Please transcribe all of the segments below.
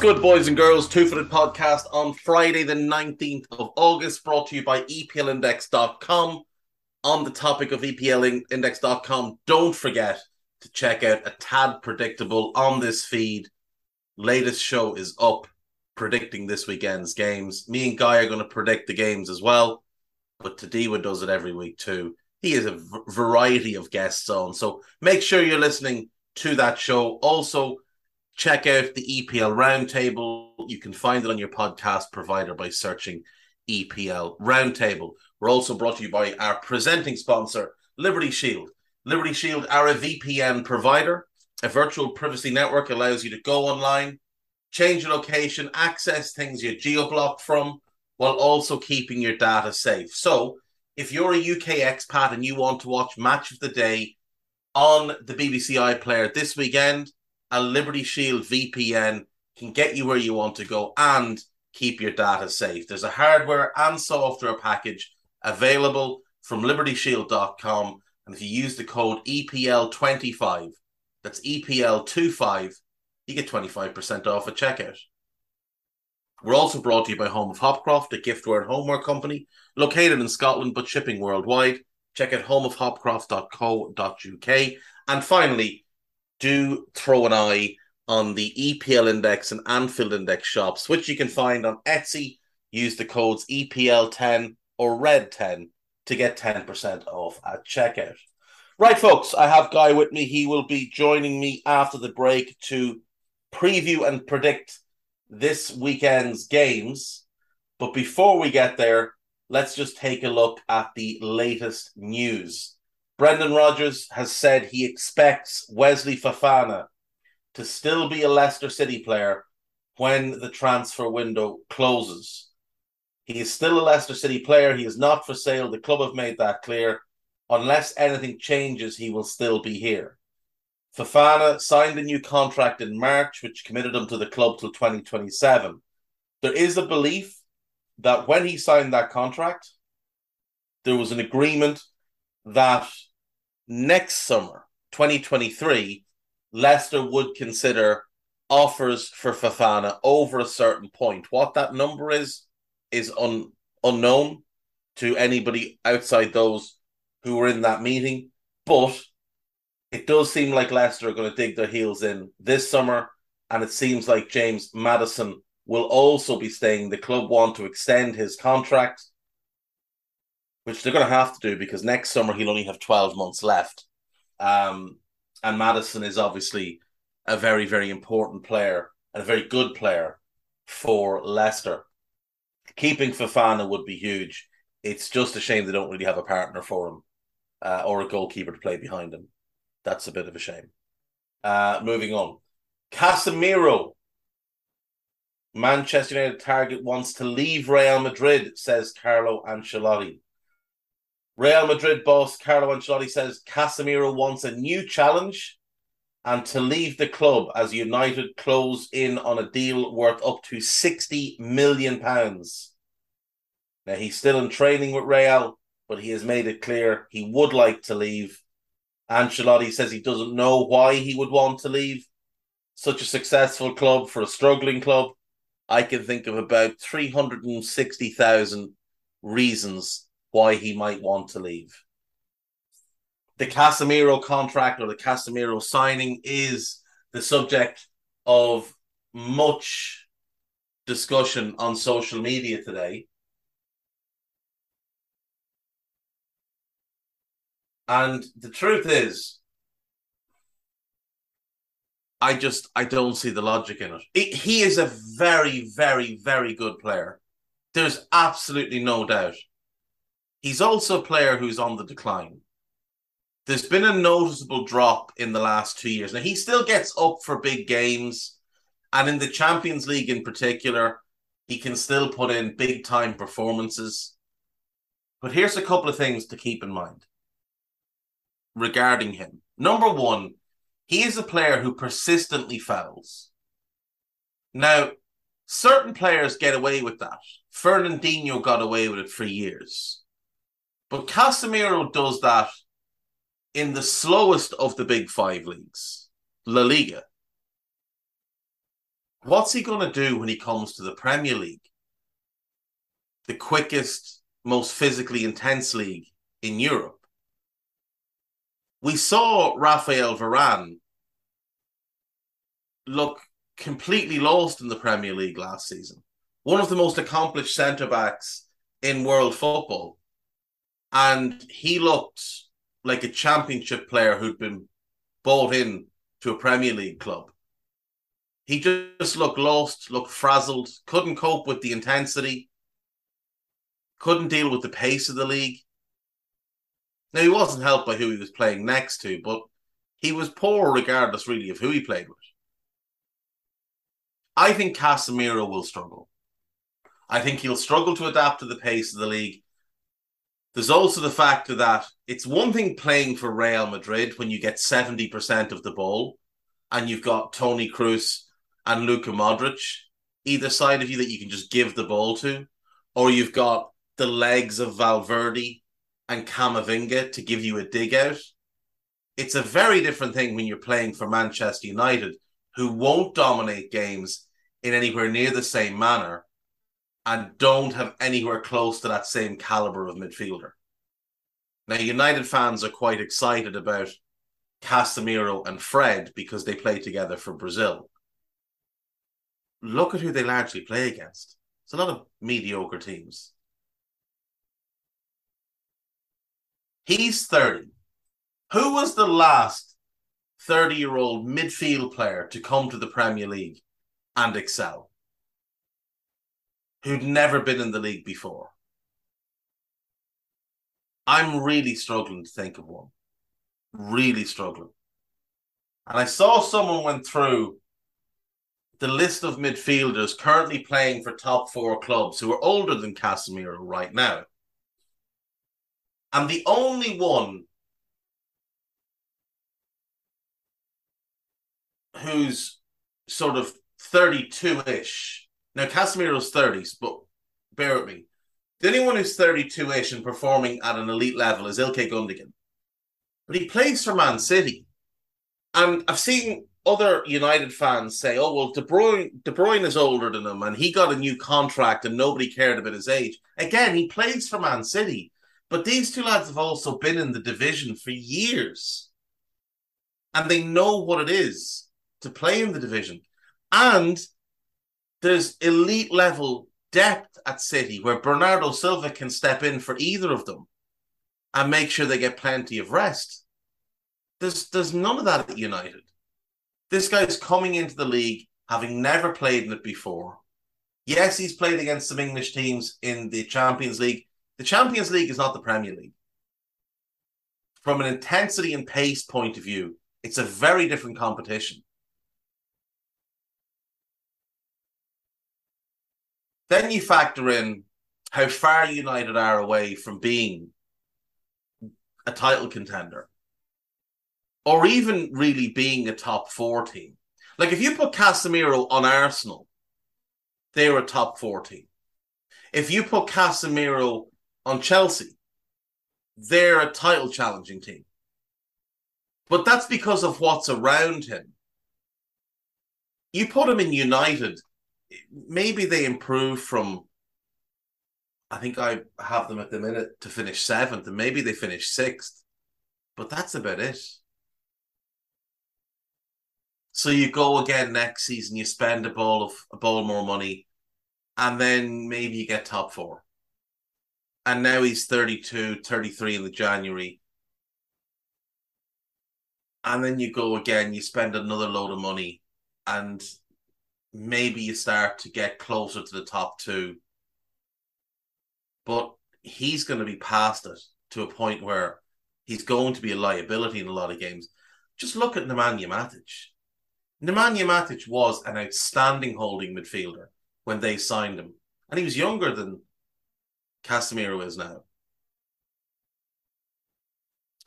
Good, boys and girls? Two Footed Podcast on Friday, the 19th of August, brought to you by EPLindex.com. On the topic of EPLindex.com, don't forget to check out A Tad Predictable on this feed. Latest show is up predicting this weekend's games. Me and Guy are going to predict the games as well, but Tadiwa does it every week too. He has a v- variety of guests on, so make sure you're listening to that show. Also, check out the EPL Roundtable. You can find it on your podcast provider by searching EPL Roundtable. We're also brought to you by our presenting sponsor, Liberty Shield. Liberty Shield are a VPN provider. A virtual privacy network allows you to go online, change your location, access things you're geo-blocked from, while also keeping your data safe. So, if you're a UK expat and you want to watch Match of the Day on the BBC iPlayer this weekend, a Liberty Shield VPN can get you where you want to go and keep your data safe. There's a hardware and software package available from libertyshield.com. And if you use the code EPL25, that's EPL25, you get 25% off at checkout. We're also brought to you by Home of Hopcroft, a giftware and homeware company located in Scotland but shipping worldwide. Check out homeofhopcroft.co.uk. And finally, do throw an eye on the EPL Index and Anfield Index shops, which you can find on Etsy. Use the codes EPL10 or RED10 to get 10% off at checkout. Right, folks, I have Guy with me. He will be joining me after the break to preview and predict this weekend's games. But before we get there, let's just take a look at the latest news. Brendan Rodgers has said he expects Wesley Fofana to still be a Leicester City player when the transfer window closes. He is still a Leicester City player. He is not for sale. The club have made that clear. Unless anything changes, he will still be here. Fofana signed a new contract in March, which committed him to the club till 2027. There is a belief that when he signed that contract, there was an agreement that next summer, 2023, Leicester would consider offers for Fofana over a certain point. What that number is is un, unknown to anybody outside those who were in that meeting, but it does seem like Leicester are going to dig their heels in this summer, and it seems like James Maddison will also be staying. The club want to extend his contract which they're going to have to do because next summer he'll only have 12 months left. Um, and Maddison is obviously a very, very important player and a very good player for Leicester. Keeping Fofana would be huge. It's just a shame they don't really have a partner for him uh, or a goalkeeper to play behind him. That's a bit of a shame. Uh, moving on. Casemiro. Manchester United target wants to leave Real Madrid, says Carlo Ancelotti. Real Madrid boss Carlo Ancelotti says Casemiro wants a new challenge and to leave the club as United close in on a deal worth up to 60 million pounds. Now he's still in training with Real, but he has made it clear he would like to leave. Ancelotti says he doesn't know why he would want to leave such a successful club for a struggling club. I can think of about 360,000 reasons why he might want to leave. The Casemiro contract or the Casemiro signing is the subject of much discussion on social media today. And the truth is, I just I don't see the logic in it. He is a very, very, very good player. There's absolutely no doubt. He's also a player who's on the decline. There's been a noticeable drop in the last two years. Now, he still gets up for big games. And in the Champions League in particular, he can still put in big time performances. But here's a couple of things to keep in mind regarding him. Number one, he is a player who persistently fouls. Now, certain players get away with that. Fernandinho got away with it for years. But Casemiro does that in the slowest of the big five leagues, La Liga. What's he going to do when he comes to the Premier League? The quickest, most physically intense league in Europe. We saw Rafael Varane look completely lost in the Premier League last season. One of the most accomplished centre backs in world football. And he looked like a championship player who'd been bought in to a Premier League club. He just looked lost, looked frazzled, couldn't cope with the intensity, couldn't deal with the pace of the league. Now, he wasn't helped by who he was playing next to, but he was poor regardless, really, of who he played with. I think Casemiro will struggle. I think he'll struggle to adapt to the pace of the league. There's also the factor that it's one thing playing for Real Madrid when you get 70% of the ball and you've got Toni Kroos and Luka Modric either side of you that you can just give the ball to, or you've got the legs of Valverde and Camavinga to give you a dig out. It's a very different thing when you're playing for Manchester United, who won't dominate games in anywhere near the same manner and don't have anywhere close to that same caliber of midfielder. Now, United fans are quite excited about Casemiro and Fred because they play together for Brazil. Look at who they largely play against. It's a lot of mediocre teams. He's 30. Who was the last 30 year old midfield player to come to the Premier League and excel? Who'd never been in the league before. I'm really struggling to think of one. Really struggling. And I saw someone went through the list of midfielders currently playing for top four clubs who are older than Casemiro right now. And the only one who's sort of 32 ish now, Casemiro's 30s, but bear with me. The only one who's 32 ish and performing at an elite level is Ilkay Gundogan. But he plays for Man City. And I've seen other United fans say, oh, well, De Bruyne, De Bruyne is older than him and he got a new contract and nobody cared about his age. Again, he plays for Man City. But these two lads have also been in the division for years. And they know what it is to play in the division. And there's elite level depth at City where Bernardo Silva can step in for either of them and make sure they get plenty of rest. There's there's none of that at United. This guy's coming into the league having never played in it before. Yes, he's played against some English teams in the Champions League. The Champions League is not the Premier League. From an intensity and pace point of view, it's a very different competition. Then you factor in how far United are away from being a title contender or even really being a top four team. Like if you put Casemiro on Arsenal, they're a top four team. If you put Casemiro on Chelsea, they're a title challenging team. But that's because of what's around him. You put him in United, maybe they improve from. I think I have them at the minute to finish seventh, and maybe they finish sixth, but that's about it. So you go again next season, you spend a ball of a ball more money, and then maybe you get top four. And now he's 32, 33 in the January. And then you go again, you spend another load of money, and maybe you start to get closer to the top two but he's going to be past it to a point where he's going to be a liability in a lot of games. Just look at Nemanja Matic. Nemanja Matic was an outstanding holding midfielder when they signed him, and he was younger than Casemiro is now.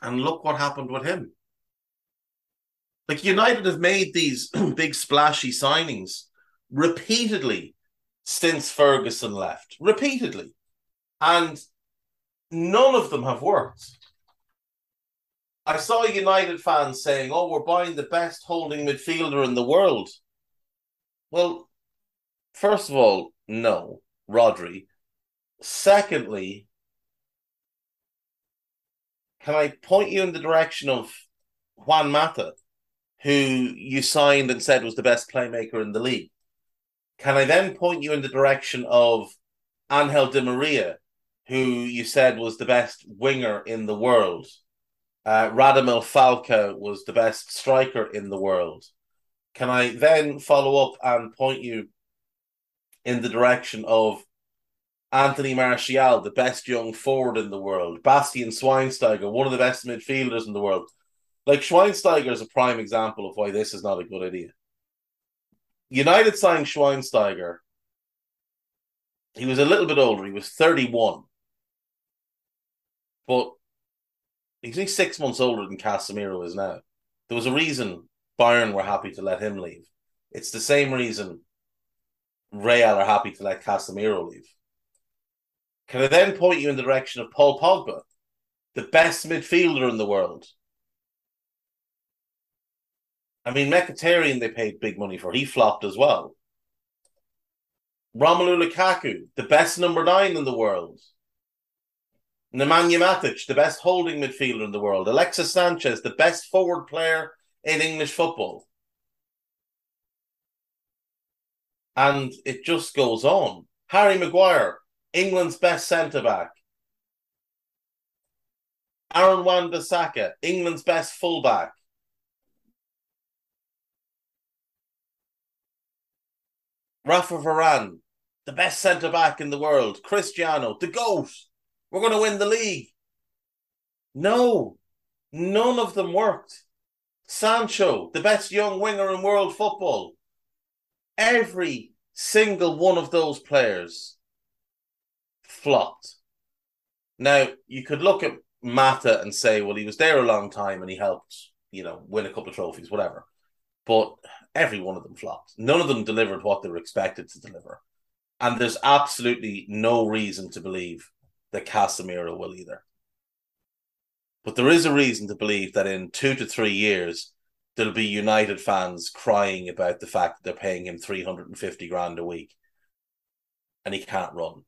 And look what happened with him. Like United have made these big splashy signings repeatedly since Ferguson left. Repeatedly. And none of them have worked. I saw United fans saying, oh, we're buying the best holding midfielder in the world. Well, first of all, no, Rodri. Secondly, can I point you in the direction of Juan Mata, who you signed and said was the best playmaker in the league? Can I then point you in the direction of Angel Di Maria, who you said was the best winger in the world? Uh, Radamel Falcao was the best striker in the world. Can I then follow up and point you in the direction of Anthony Martial, the best young forward in the world, Bastian Schweinsteiger, one of the best midfielders in the world. Like Schweinsteiger is a prime example of why this is not a good idea. United signed Schweinsteiger. He was a little bit older. He was 31. But he's only six months older than Casemiro is now. There was a reason Bayern were happy to let him leave. It's the same reason Real are happy to let Casemiro leave. Can I then point you in the direction of Paul Pogba, the best midfielder in the world? I mean, Mkhitaryan they paid big money for. He flopped as well. Romelu Lukaku, the best number nine in the world. Nemanja Matic, the best holding midfielder in the world. Alexis Sanchez, the best forward player in English football. And it just goes on. Harry Maguire, England's best centre back. Aaron Wan-Bissaka, England's best fullback. Rafa Varane, the best centre back in the world. Cristiano, the GOAT. We're going to win the league. No, none of them worked. Sancho, the best young winger in world football. Every single one of those players flopped. Now, you could look at Mata and say, well, he was there a long time and he helped, you know, win a couple of trophies, whatever. But every one of them flopped. None of them delivered what they were expected to deliver. And there's absolutely no reason to believe that Casemiro will either. But there is a reason to believe that in two to three years, there'll be United fans crying about the fact that they're paying him 350 grand a week and he can't run.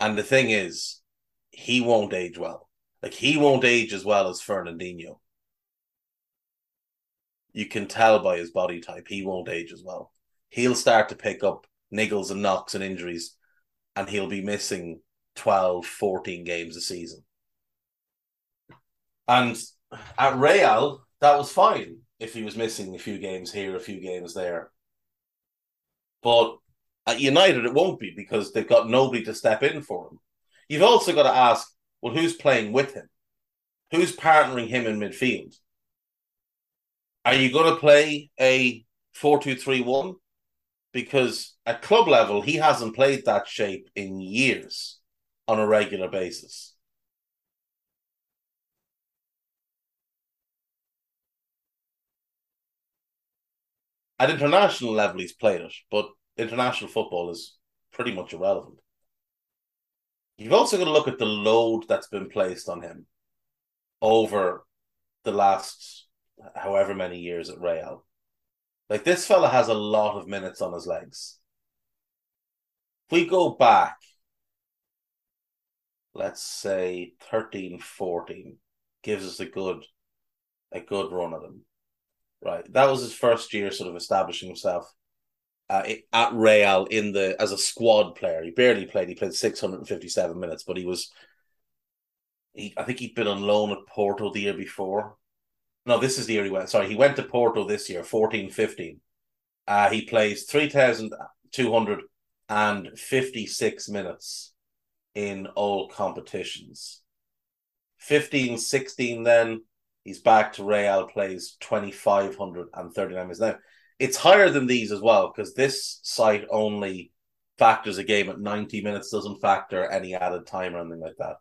And the thing is, he won't age well. Like he won't age as well as Fernandinho. You can tell by his body type, he won't age as well. He'll start to pick up niggles and knocks and injuries, and he'll be missing 12, 14 games a season. And at Real, that was fine if he was missing a few games here, a few games there. But at United, it won't be because they've got nobody to step in for him. You've also got to ask, well, who's playing with him? Who's partnering him in midfield? Are you going to play a 4 2 3 1? Because at club level, he hasn't played that shape in years on a regular basis. At international level, he's played it, but international football is pretty much irrelevant. You've also got to look at the load that's been placed on him over the last however many years at Real. Like this fella has a lot of minutes on his legs. If we go back, let's say 13, 14, gives us a good a good run at him. Right. That was his first year sort of establishing himself uh, at Real in the as a squad player. He barely played. He played 657 minutes, but he was he I think he'd been on loan at Porto the year before. No, this is the year he went. Sorry, he went to Porto this year, 14 15. Uh, he plays 3,256 minutes in all competitions. 15 16, then he's back to Real, plays 2,539 minutes. Now, it's higher than these as well because this site only factors a game at 90 minutes, doesn't factor any added time or anything like that.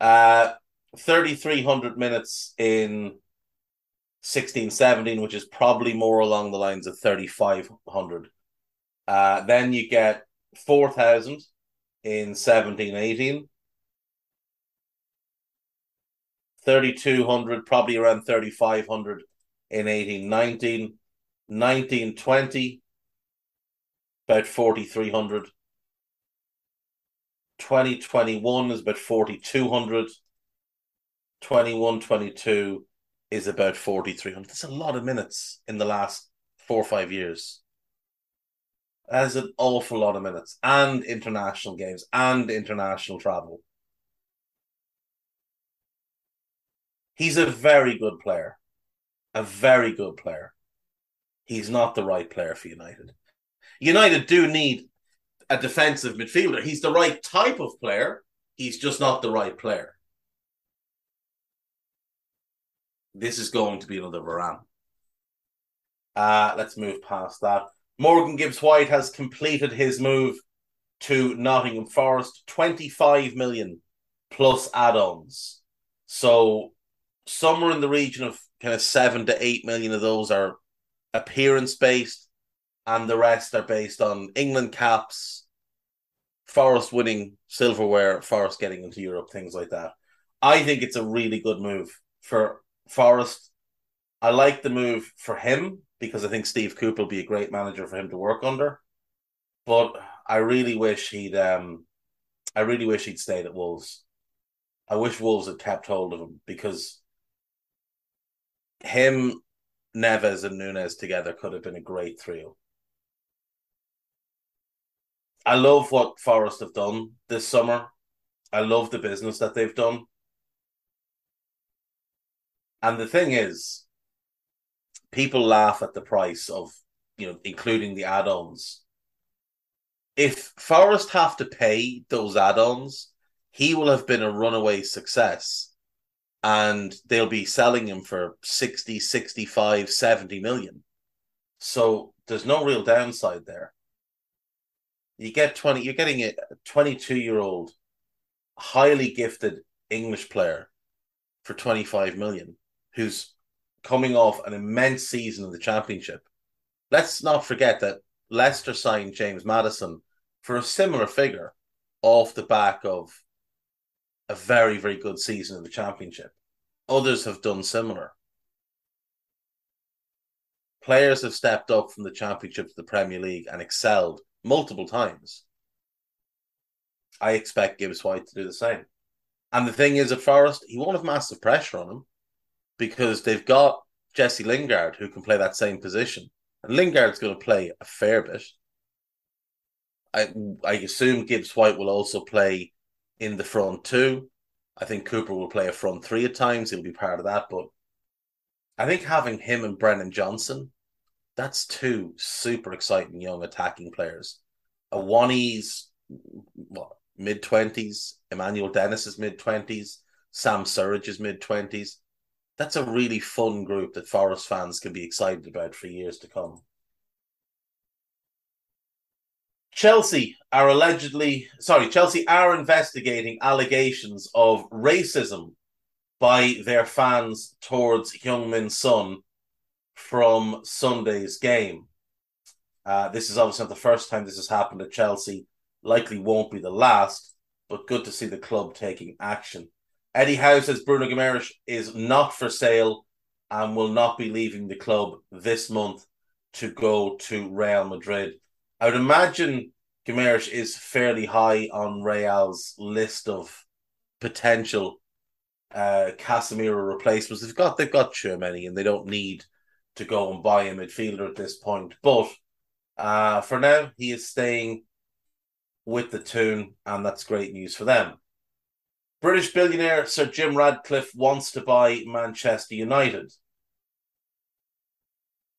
Uh, 3,300 minutes in 16 17, which is probably more along the lines of 3,500. Uh, then you get 4,000 in 17 18. 3,200, probably around 3,500 in 18 19. 19 20, about 4,300. 2021 is about 4,200. 21 22 is about 4,300. That's a lot of minutes in the last four or five years. That's an awful lot of minutes and international games and international travel. He's a very good player, a very good player. He's not the right player for United. United do need a defensive midfielder. He's the right type of player. He's just not the right player. This is going to be another Varane. Uh, let's move past that. Morgan Gibbs White has completed his move to Nottingham Forest, 25 million plus add ons. So, somewhere in the region of kind of seven to eight million of those are appearance based, and the rest are based on England caps, Forest winning silverware, Forest getting into Europe, things like that. I think it's a really good move for Forest. I like the move for him because I think Steve Cooper will be a great manager for him to work under. But I really wish he'd um I really wish he'd stayed at Wolves. I wish Wolves had kept hold of him because him, Neves, and Nunez together could have been a great trio. I love what Forest have done this summer. I love the business that they've done. And the thing is, people laugh at the price of, you know, including the add-ons. If Forest have to pay those add-ons, he will have been a runaway success and they'll be selling him for 60, 65, 70 million. So there's no real downside there. You get 20, you're getting a 22 year old, highly gifted English player for 25 million who's coming off an immense season in the championship. Let's not forget that Leicester signed James Maddison for a similar figure off the back of a very, very good season in the championship. Others have done similar. Players have stepped up from the championship to the Premier League and excelled multiple times. I expect Gibbs White to do the same. And the thing is, at Forest, he won't have massive pressure on him because they've got Jesse Lingard who can play that same position. And Lingard's going to play a fair bit. I I assume Gibbs White will also play in the front too. I think Cooper will play a front three at times. He'll be part of that. But I think having him and Brennan Johnson, that's two super exciting young attacking players. Awoniyi's what mid twenties, Emmanuel Dennis is mid twenties, Sam Surridge is mid twenties that's a really fun group that Forest fans can be excited about for years to come. Chelsea are allegedly, sorry, Chelsea are investigating allegations of racism by their fans towards Heung-min Son from Sunday's game. Uh, this is obviously not the first time this has happened at Chelsea. Likely won't be the last, but good to see the club taking action. Eddie Howe says Bruno Guimaraes is not for sale and will not be leaving the club this month to go to Real Madrid. I would imagine Guimaraes is fairly high on Real's list of potential uh, Casemiro replacements. They've got they've got Tchouameni and they don't need to go and buy a midfielder at this point. But uh, for now, he is staying with the Toon, and that's great news for them. British billionaire Sir Jim Ratcliffe wants to buy Manchester United.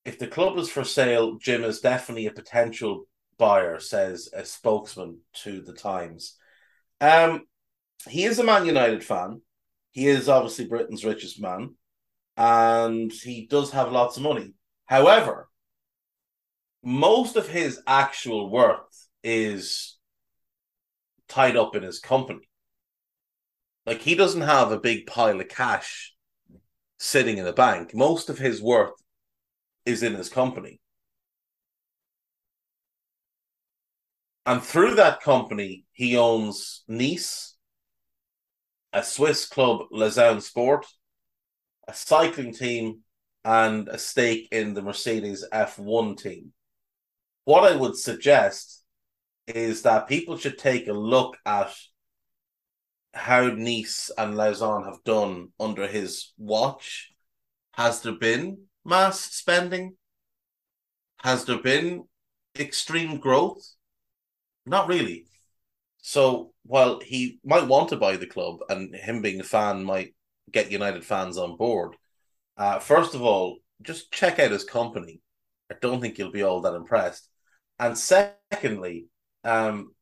If the club is for sale, Jim is definitely a potential buyer, says a spokesman to the Times. Um, he is a Man United fan. He is obviously Britain's richest man, and he does have lots of money. However, most of his actual worth is tied up in his company. Like he doesn't have a big pile of cash sitting in the bank. Most of his worth is in his company. And through that company, he owns Nice, a Swiss club, Lausanne Sport, a cycling team, and a stake in the Mercedes F1 team. What I would suggest is that people should take a look at how Nice and Lausanne have done under his watch. Has there been mass spending? Has there been extreme growth? Not really. So while he might want to buy the club and him being a fan might get United fans on board, uh, first of all, just check out his company. I don't think you'll be all that impressed. And secondly, um,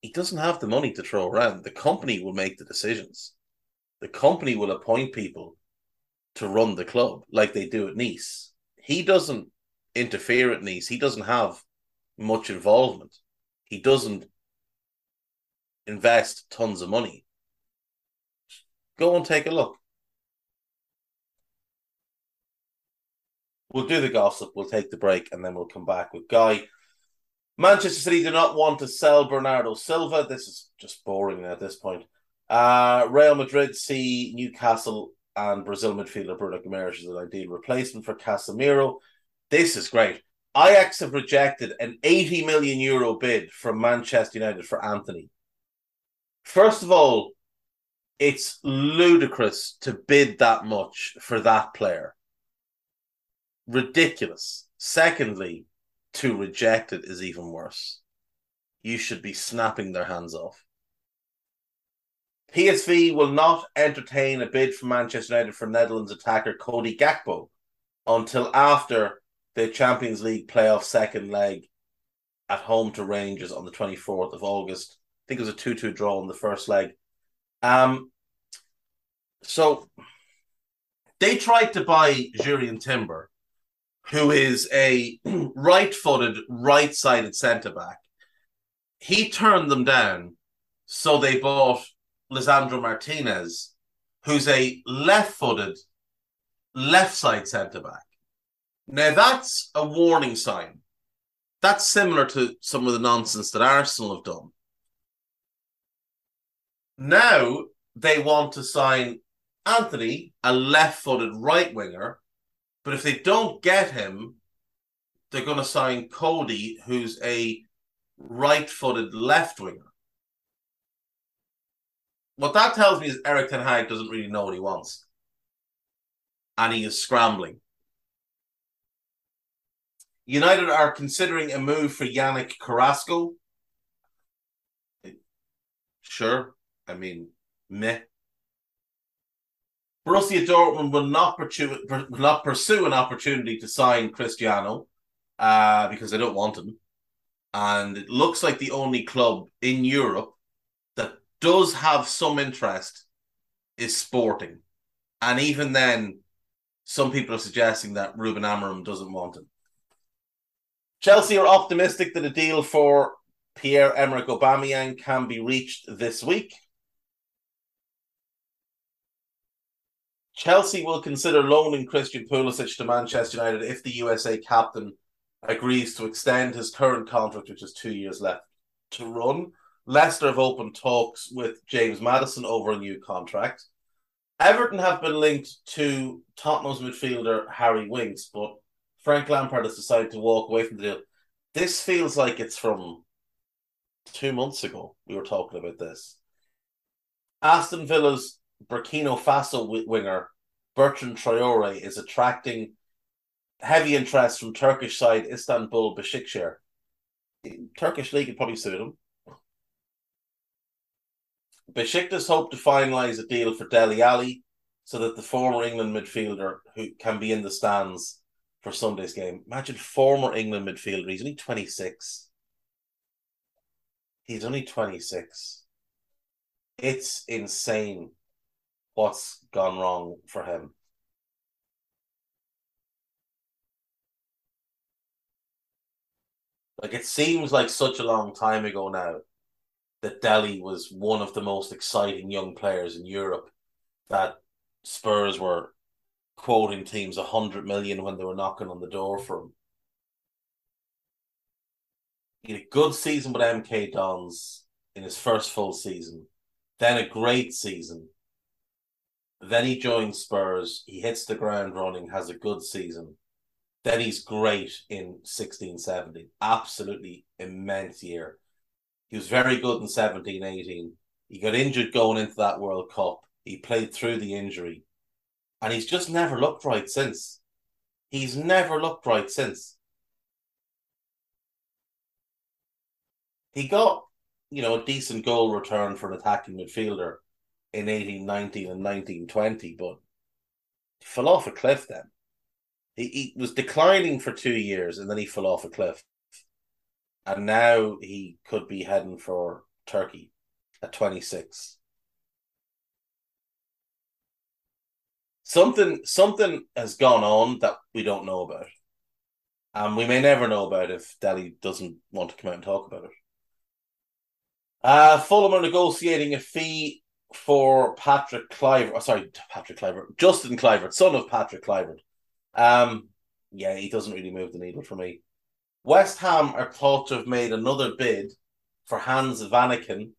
he doesn't have the money to throw around. The company will make the decisions. The company will appoint people to run the club like they do at Nice. He doesn't interfere at Nice. He doesn't have much involvement. He doesn't invest tons of money. Go and take a look. We'll do the gossip, we'll take the break, and then we'll come back with Guy. Manchester City do not want to sell Bernardo Silva. This is just boring at this point. Uh, Real Madrid see Newcastle and Brazil midfielder Bruno Guimaraes as an ideal replacement for Casemiro. This is great. Ajax have rejected an 80 million euro bid from Manchester United for Antony. First of all, it's ludicrous to bid that much for that player. Ridiculous. Secondly, to reject it is even worse. You should be snapping their hands off. PSV will not entertain a bid from Manchester United for Netherlands attacker Cody Gakpo until after the Champions League playoff second leg at home to Rangers on the 24th of August. I think it was a 2 2 draw in the first leg. Um, so they tried to buy Jurriën Timber who is a right footed, right sided centre back. He turned them down, so they bought Lisandro Martinez, who's a left footed, left side centre back. Now, that's a warning sign. That's similar to some of the nonsense that Arsenal have done. Now they want to sign Antony, a left footed right winger, but if they don't get him, they're going to sign Cody, who's a right footed left winger. What that tells me is Erik Ten Hag doesn't really know what he wants. And he is scrambling. United are considering a move for Yannick Carrasco. Sure. I mean, meh. Borussia Dortmund will not pursue will not pursue an opportunity to sign Cristiano uh, because they don't want him, and it looks like the only club in Europe that does have some interest is Sporting, and even then, some people are suggesting that Ruben Amorim doesn't want him. Chelsea are optimistic that a deal for Pierre Emerick Aubameyang can be reached this week. Chelsea will consider loaning Christian Pulisic to Manchester United if the USA captain agrees to extend his current contract, which is two years left to run. Leicester have opened talks with James Maddison over a new contract. Everton have been linked to Tottenham's midfielder Harry Winks, but Frank Lampard has decided to walk away from the deal. This feels like it's from two months ago. We were talking about this. Aston Villa's Burkina Faso winger Bertrand Traore is attracting heavy interest from Turkish side Istanbul Besiktas. Turkish league could probably suit him. Besiktas hope to finalise a deal for Dele Alli so that the former England midfielder who can be in the stands for Sunday's game. Imagine former England midfielder. He's only 26. He's only 26. It's insane what's gone wrong for him. Like it seems like such a long time ago now that Dele was one of the most exciting young players in Europe that Spurs were quoting teams a hundred million when they were knocking on the door for him. He had a good season with MK Dons in his first full season, then a great season. Then he joins Spurs. He hits the ground running, has a good season. Then he's great in 16 17. Absolutely immense year. He was very good in 17 18. He got injured going into that World Cup. He played through the injury. And he's just never looked right since. He's never looked right since. He got, you know, a decent goal return for an attacking midfielder in 1819 and 1920, but fell off a cliff then. He, he was declining for two years and then he fell off a cliff. And now he could be heading for Turkey at 26. Something something has gone on that we don't know about. And we may never know about if Dele doesn't want to come out and talk about it. Uh, Fulham are negotiating a fee for Patrick Kluivert. Oh, sorry, Patrick Kluivert. Justin Kluivert, son of Patrick Kluivert. Um, yeah, he doesn't really move the needle for me. West Ham are thought to have made another bid for Hans Vanaken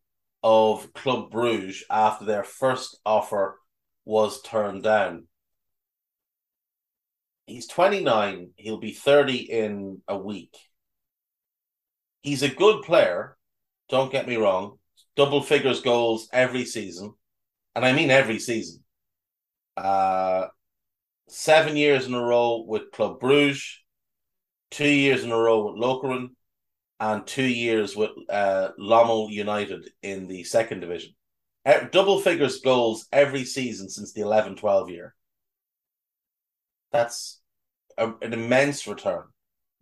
of Club Bruges after their first offer was turned down. He's 29. He'll be 30 in a week. He's a good player. Don't get me wrong. Double figures goals every season. And I mean every season. Uh, seven years in a row with Club Bruges, two years in a row with Lokeren, and two years with uh, Lommel United in the second division. Double figures goals every season since the 11 12 year. That's a, an immense return.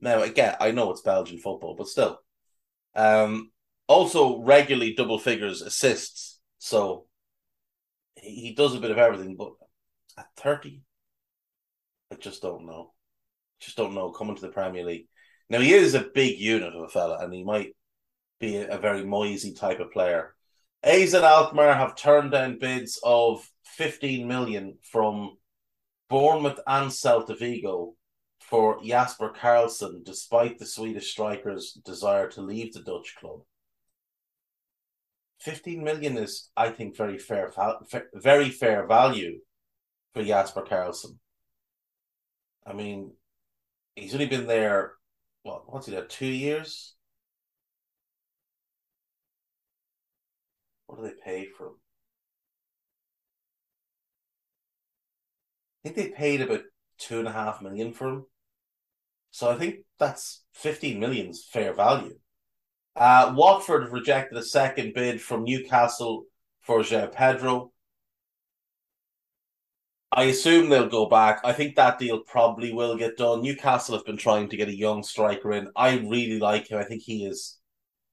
Now, again, I know it's Belgian football, but still. Um, also, regularly double figures assists. So he, he does a bit of everything, but at 30, I just don't know. Just don't know coming to the Premier League. Now he is a big unit of a fella, and he might be a, a very Moisey type of player. AZ and Alkmaar have turned down bids of 15 million from Bournemouth and Celta Vigo for Jesper Karlsson, despite the Swedish striker's desire to leave the Dutch club. 15 million is, I think, very fair, very fair value for Jesper Karlsson. I mean, he's only been there. What? What's he there? Two years. What do they pay for him? I think they paid about two and a half million for him. So I think that's 15 million's fair value. Uh, Watford rejected a second bid from Newcastle for João Pedro. I assume they'll go back. I think that deal probably will get done. Newcastle have been trying to get a young striker in. I really like him. I think he is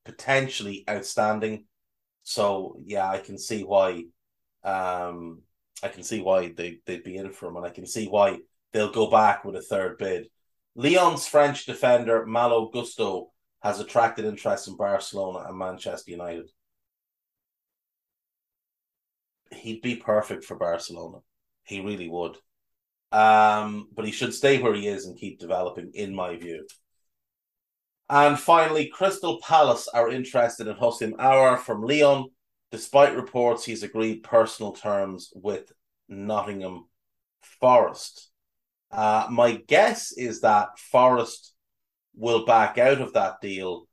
potentially outstanding. So yeah, I can see why. Um, I can see why they they'd be in for him, and I can see why they'll go back with a third bid. Lyon's French defender Malo Gusto has attracted interest in Barcelona and Manchester United. He'd be perfect for Barcelona. He really would. Um, but he should stay where he is and keep developing, in my view. And finally, Crystal Palace are interested in Houssem Aouar from Lyon, despite reports he's agreed personal terms with Nottingham Forest. Uh, my guess is that Forest will back out of that deal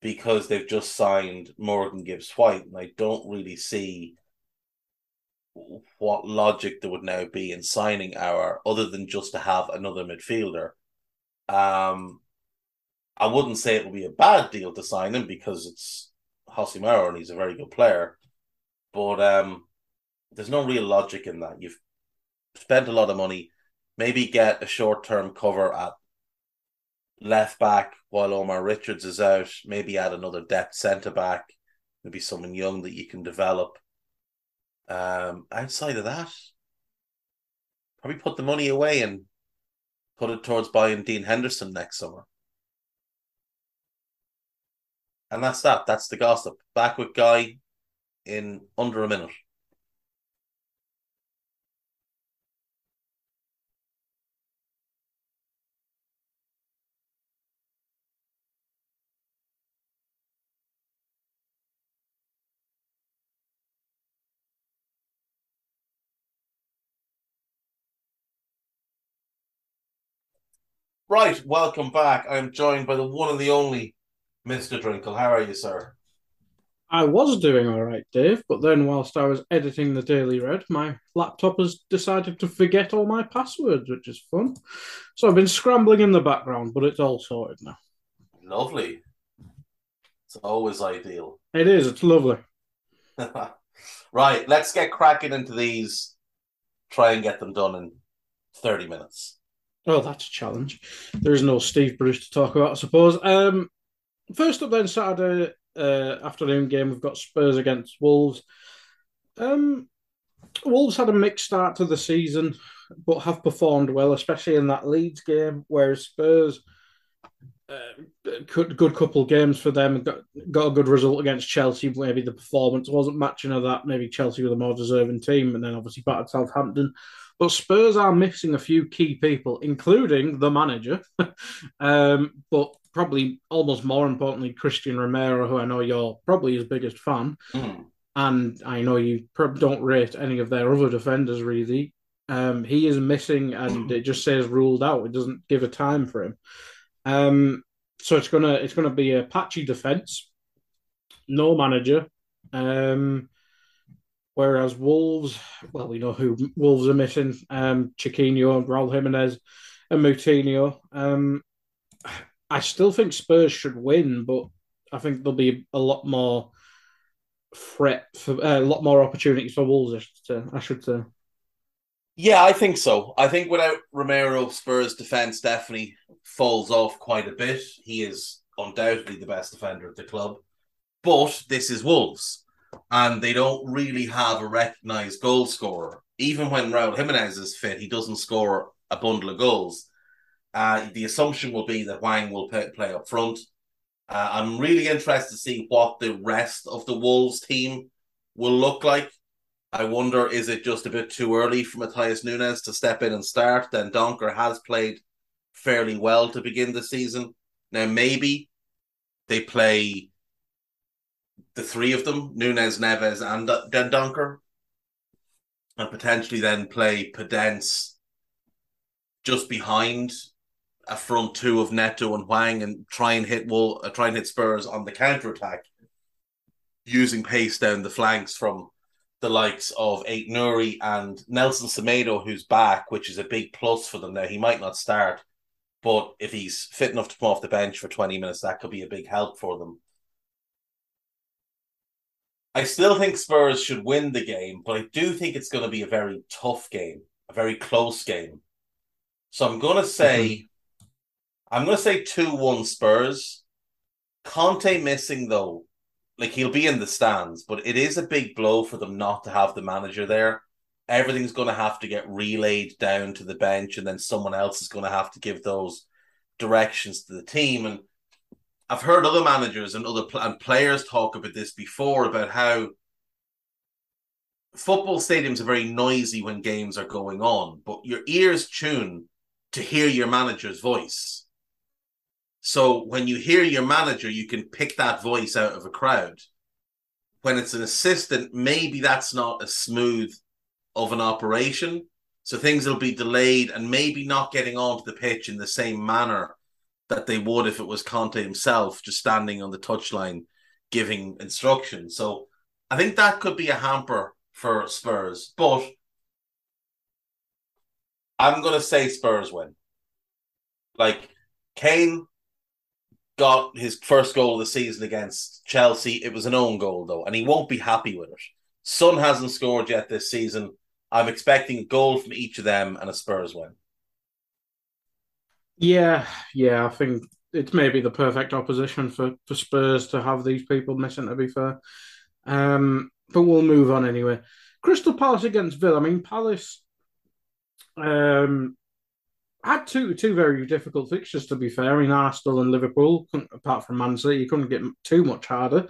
because they've just signed Morgan Gibbs White, and I don't really see what logic there would now be in signing Aouar other than just to have another midfielder. Um, I wouldn't say it would be a bad deal to sign him because it's Aouar and he's a very good player, but um, there's no real logic in that. You've spent a lot of money, maybe get a short term cover at left back while Omar Richards is out, maybe add another depth centre back, maybe someone young that you can develop Um, outside of that, probably put the money away and put it towards buying Dean Henderson next summer. And that's that. That's the gossip. Back with Guy in under a minute. Right, welcome back. I'm joined by the one and the only Mr. Drinkle. How are you, sir? I was doing all right, Dave, but then whilst I was editing the Daily Red, my laptop has decided to forget all my passwords, which is fun. So I've been scrambling in the background, but it's all sorted now. Lovely. It's always ideal. It is, it's lovely. right, let's get cracking into these. Try and get them done in 30 minutes. Oh, that's a challenge. There is no Steve Bruce to talk about, I suppose. Um, first up, then, Saturday uh, afternoon game, we've got Spurs against Wolves. Um, Wolves had a mixed start to the season, but have performed well, especially in that Leeds game, whereas Spurs. Uh, good, good couple of games for them. Got, got a good result against Chelsea. Maybe the performance wasn't matching of that. Maybe Chelsea were the more deserving team, and then obviously battered Southampton. But Spurs are missing a few key people, including the manager, um, but probably almost more importantly, Christian Romero, who I know you're probably his biggest fan. Mm. And I know you don't rate any of their other defenders really. Um, he is missing, and it just says ruled out. It doesn't give a time for him. Um, so it's gonna it's gonna be a patchy defense, no manager. Um, Whereas Wolves, well, we know who Wolves are missing: um, Chiquinho, Raul Jimenez, and Moutinho. Um, I still think Spurs should win, but I think there'll be a lot more threat for uh, a lot more opportunities for Wolves. I should say. I should say. Yeah, I think so. I think without Romero, Spurs defense definitely falls off quite a bit. He is undoubtedly the best defender of the club, but this is Wolves and they don't really have a recognized goal scorer. Even when Raul Jimenez is fit, he doesn't score a bundle of goals. Uh, the assumption will be that Hwang will play, play up front. Uh, I'm really interested to see what the rest of the Wolves team will look like. I wonder, is it just a bit too early for Matheus Nunes to step in and start? Dendoncker has played fairly well to begin the season. Now, maybe they play the three of them, Nunes, Neves, and Dendoncker, and potentially then play Podence just behind a front two of Neto and Hwang and try and hit Wall, uh, try and hit Spurs on the counter attack, using pace down the flanks from the likes of Aït-Nouri and Nelson Semedo, who's back, which is a big plus for them now. He might not start, but if he's fit enough to come off the bench for 20 minutes, that could be a big help for them. I still think Spurs should win the game, but I do think it's going to be a very tough game, a very close game. So I'm going to say, mm-hmm. I'm going to say 2 1 Spurs. Conte missing, though, like he'll be in the stands, but it is a big blow for them not to have the manager there. Everything's going to have to get relayed down to the bench, and then someone else is going to have to give those directions to the team. And I've heard other managers and other pl- and players talk about this before about how football stadiums are very noisy when games are going on, but your ears tune to hear your manager's voice. So when you hear your manager, you can pick that voice out of a crowd. When it's an assistant, maybe that's not as smooth of an operation. So things will be delayed and maybe not getting onto the pitch in the same manner that they would if it was Conte himself just standing on the touchline giving instructions. So I think that could be a hamper for Spurs, but I'm going to say Spurs win. Like Kane got his first goal of the season against Chelsea. It was an own goal though, and he won't be happy with it. Son hasn't scored yet this season. I'm expecting a goal from each of them and a Spurs win. Yeah, yeah, I think it's maybe the perfect opposition for, for Spurs to have these people missing. To be fair, um, but we'll move on anyway. Crystal Palace against Villa. I mean, Palace um, had two two very difficult fixtures. To be fair, I mean, Arsenal and Liverpool, apart from Man City, you couldn't get too much harder.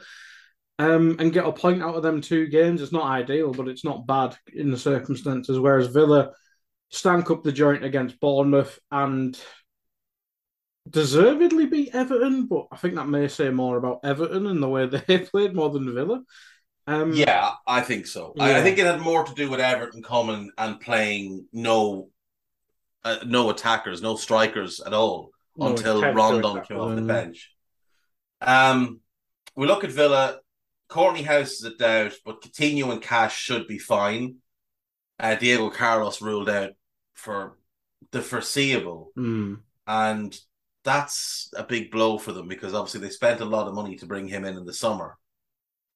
Um, and get a point out of them two games. It's not ideal, but it's not bad in the circumstances. Whereas Villa stank up the joint against Bournemouth and deservedly beat Everton, but I think that may say more about Everton and the way they played more than Villa. Um, yeah, I think so. Yeah. I, I, think it had more to do with Everton coming and playing no, uh, no attackers, no strikers at all no, until Rondon came off the bench. Um, we look at Villa. Kortney Hause is a doubt, but Coutinho and Cash should be fine. Uh, Diego Carlos ruled out for the foreseeable, mm. and that's a big blow for them because obviously they spent a lot of money to bring him in in the summer.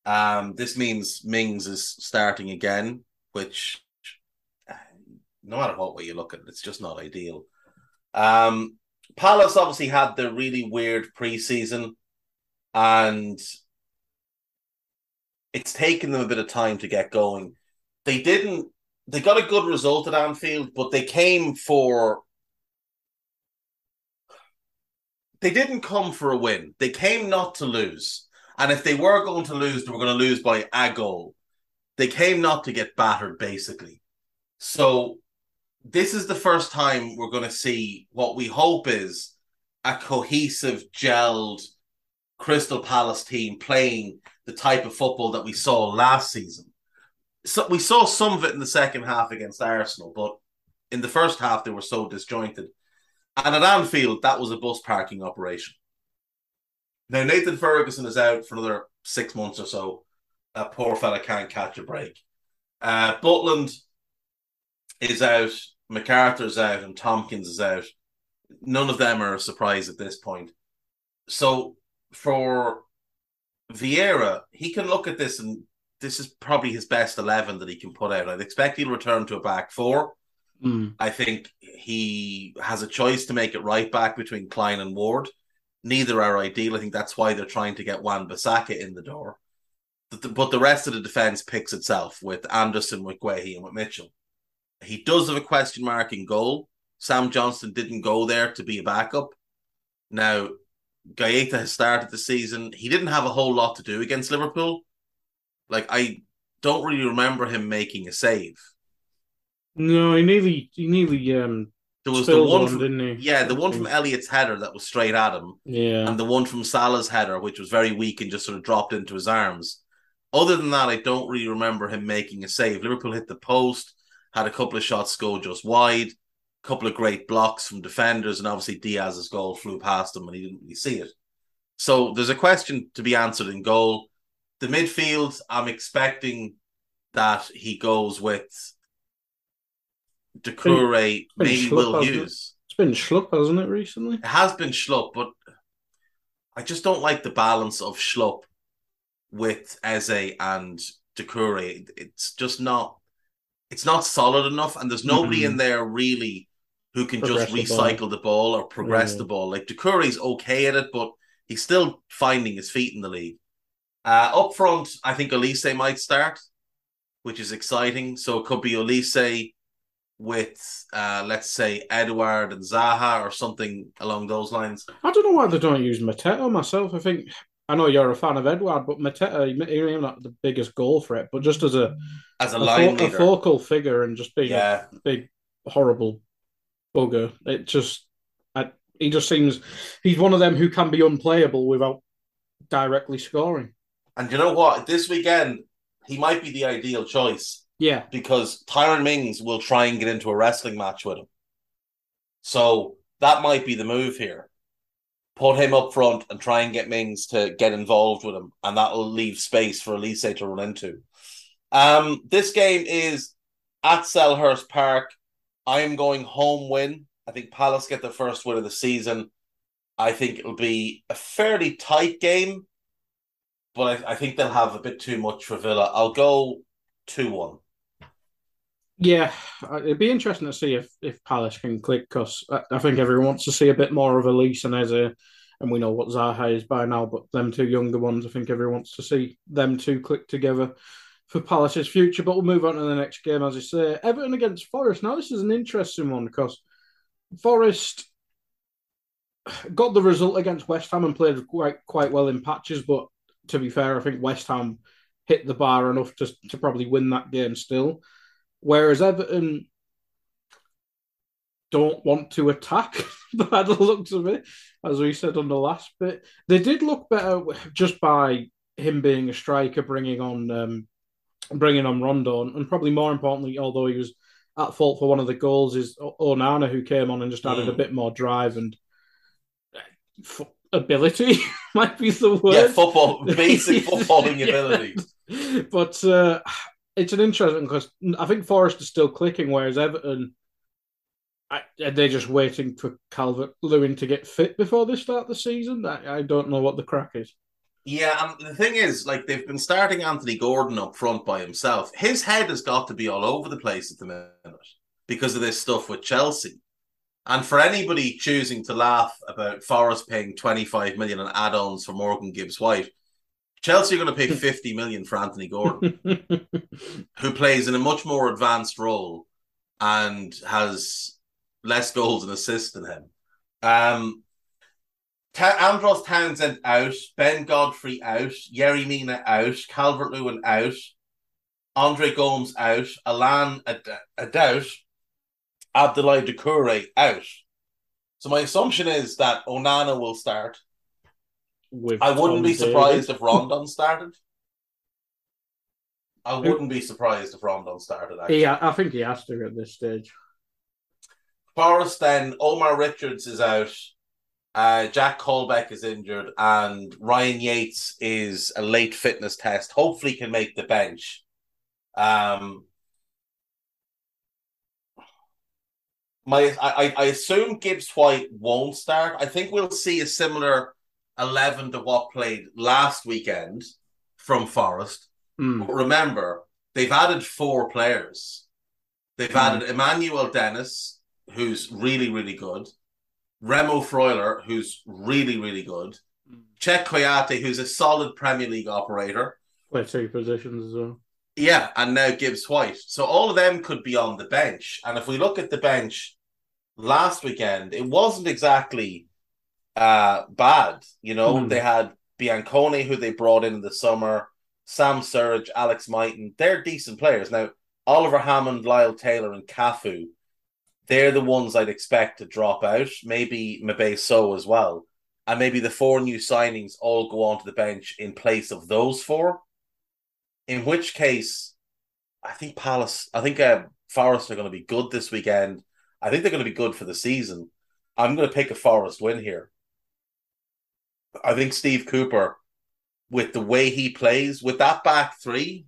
Um, this means Mings is starting again, which no matter what way you look at it, it's just not ideal. Um, Palace obviously had the really weird preseason, and it's taken them a bit of time to get going. They didn't. They got a good result at Anfield, but they came for. They didn't come for a win. They came not to lose. And if they were going to lose, they were going to lose by a goal. They came not to get battered, basically. So this is the first time we're going to see what we hope is a cohesive, gelled Crystal Palace team playing the type of football that we saw last season. So we saw some of it in the second half against Arsenal, but in the first half they were so disjointed. And at Anfield, that was a bus parking operation. Now Nathan Ferguson is out for another six months or so. That poor fella can't catch a break. Uh, Butland is out, McArthur's out, and Tomkins is out. None of them are a surprise at this point. So for Vieira, he can look at this and this is probably his best 11 that he can put out. I'd expect he'll return to a back four. Mm. I think he has a choice to make it right back between Klein and Ward. Neither are ideal. I think that's why they're trying to get Wan Bissaka in the door. But the, rest of the defense picks itself with Anderson, with Guehi, and with Mitchell. He does have a question mark in goal. Sam Johnstone didn't go there to be a backup. Now, Guaita has started the season. He didn't have a whole lot to do against Liverpool. Like, I don't really remember him making a save. No, he nearly he nearly um there was the one, from, yeah, the one from Elliott's header that was straight at him, yeah, and the one from Salah's header, which was very weak and just sort of dropped into his arms. Other than that, I don't really remember him making a save. Liverpool hit the post, had a couple of shots go just wide, a couple of great blocks from defenders, and obviously Diaz's goal flew past him and he didn't really see it. So there's a question to be answered in goal. The midfield, I'm expecting that he goes with Doucouré, maybe Schlupp, Will Hughes. It? It's been Schlupp, hasn't it, recently? It has been Schlupp, but I just don't like the balance of Schlupp with Eze and Doucouré. It's just not it's not solid enough, and there's nobody mm-hmm. in there really who can progress just recycle the ball. the ball, or progress yeah. the ball. Like Doucouré's okay at it, but he's still finding his feet in the league. Uh, up front, I think Olise might start, which is exciting. So it could be Olise, with, uh, let's say, Edouard and Zaha or something along those lines. I don't know why they don't use Mateta myself. I think I know you're a fan of Edouard, but Mateta, he may not the biggest goal for it, but just as a as a, a line fo- a focal figure and just being yeah. a big horrible bugger. It just, I, he just seems he's one of them who can be unplayable without directly scoring. And you know what? This weekend, he might be the ideal choice yeah. Because Tyrone Mings will try and get into a wrestling match with him. So that might be the move here. Put him up front and try and get Mings to get involved with him, and that'll leave space for Olise to run into. Um, this game is at Selhurst Park. I am going home win. I think Palace get the first win of the season. I think it'll be a fairly tight game, but I, I think they'll have a bit too much for Villa. I'll go 2 1. Yeah, uh, it'd be interesting to see if if Palace can click because I, I, think everyone wants to see a bit more of Olise and Eze, and we know what Zaha is by now. But them two younger ones, I think everyone wants to see them two click together for Palace's future. But we'll move on to the next game, as I say. Everton against Forest. Now, this is an interesting one because Forest got the result against West Ham and played quite quite well in patches. But to be fair, I think West Ham hit the bar enough to, to probably win that game still. Whereas Everton don't want to attack by the looks of it, as we said on the last bit. They did look better just by him being a striker, bringing on um, bringing on Rondon, and probably more importantly, although he was at fault for one of the goals, is Onana who came on and just added mm. a bit more drive and uh, ability might be the word. Yeah, football, basic footballing ability. But uh, it's an interesting because I think Forest is still clicking, whereas Everton. I, they're just waiting for Calvert Lewin to get fit before they start the season. I, I don't know what the crack is. Yeah, and the thing is, like they've been starting Anthony Gordon up front by himself. His head has got to be all over the place at the minute because of this stuff with Chelsea. And for anybody choosing to laugh about Forest paying 25 million in add-ons for Morgan Gibbs White, Chelsea are going to pay 50 million for Anthony Gordon, who plays in a much more advanced role and has less goals and assists than him. Um, Ta- Andros Townsend out, Ben Godfrey out, Yerry Mina out, Calvert Lewin out, Andre Gomes out, Allan Adout, Abdoulaye Doucouré out. So my assumption is that Onana will start. With I wouldn't Tom be surprised David. if Rondon started. I wouldn't be surprised if Rondon started. Actually. Yeah, I think he has to at this stage. Forest then Omar Richards is out. Uh, Jack Colback is injured, and Ryan Yates is a late fitness test. Hopefully, can make the bench. Um, my I, I assume Gibbs White won't start. I think we'll see a similar eleven to what played last weekend from Forest. Mm. But remember, they've added four players. They've mm. added Emmanuel Dennis, who's really really good. Remo Freuler, who's really, really good. Cheikhou Kouyaté, who's a solid Premier League operator. Play two positions as well. Yeah, and now Gibbs White. So all of them could be on the bench. And if we look at the bench last weekend, it wasn't exactly uh, bad. You know, mm. they had Biancone, who they brought in in the summer, Sam Surridge, Alex Mighten. They're decent players. Now, Oliver Hammond, Lyle Taylor, and Cafu they're the ones I'd expect to drop out. Maybe Mbe Soh as well. And maybe the four new signings all go onto the bench in place of those four. In which case, I think Palace, I think uh, Forest are going to be good this weekend. I think they're going to be good for the season. I'm going to pick a Forest win here. I think Steve Cooper, with the way he plays, with that back three,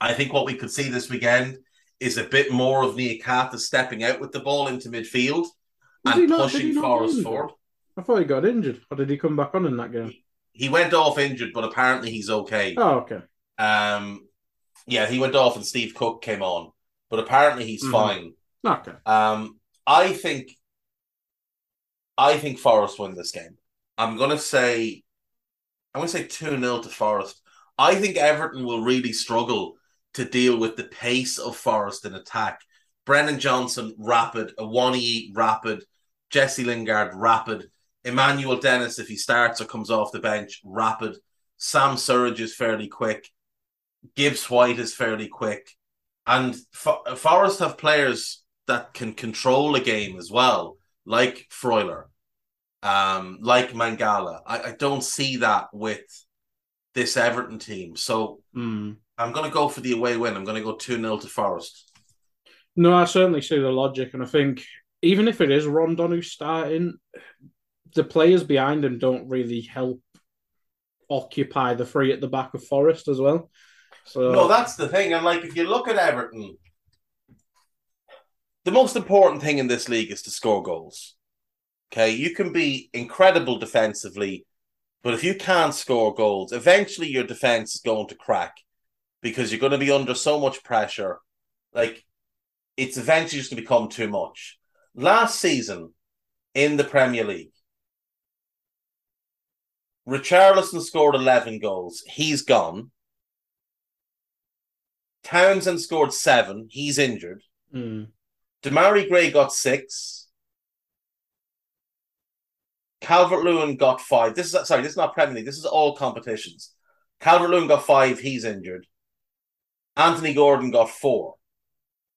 I think what we could see this weekend is a bit more of Niakhaté stepping out with the ball into midfield and not, pushing Forest forward. I thought he got injured, or did he come back on in that game? He went off injured, but apparently he's okay. Oh, okay. Um, yeah, he went off and Steve Cook came on, but apparently he's mm-hmm. fine. Okay. Um, I think, I think Forest win this game. I'm gonna say, I'm gonna say two 0 to Forest. I think Everton will really struggle to deal with the pace of Forest in attack. Brennan Johnson, rapid. Awoniyi, rapid. Jesse Lingard, rapid. Emmanuel Dennis, if he starts or comes off the bench, rapid. Sam Surridge is fairly quick. Gibbs White is fairly quick. And Forest have players that can control a game as well, like Freuler, um, like Mangala. I, I don't see that with this Everton team. So mm. I'm going to go for the away win. I'm going to go 2 0 to Forest. No, I certainly see the logic. And I think even if it is Rondon who's starting, the players behind him don't really help occupy the free at the back of Forest as well. So No, that's the thing. And like if you look at Everton, the most important thing in this league is to score goals. Okay, you can be incredible defensively, but if you can't score goals, eventually your defense is going to crack because you're going to be under so much pressure. Like, it's eventually just going to become too much. Last season in the Premier League, Richarlison scored 11 goals. He's gone. Townsend scored seven. He's injured. Mm. Demarai Gray got six. Calvert Lewin got five. This is sorry, this is not Premier League. This is all competitions. Calvert Lewin got five. He's injured. Anthony Gordon got four.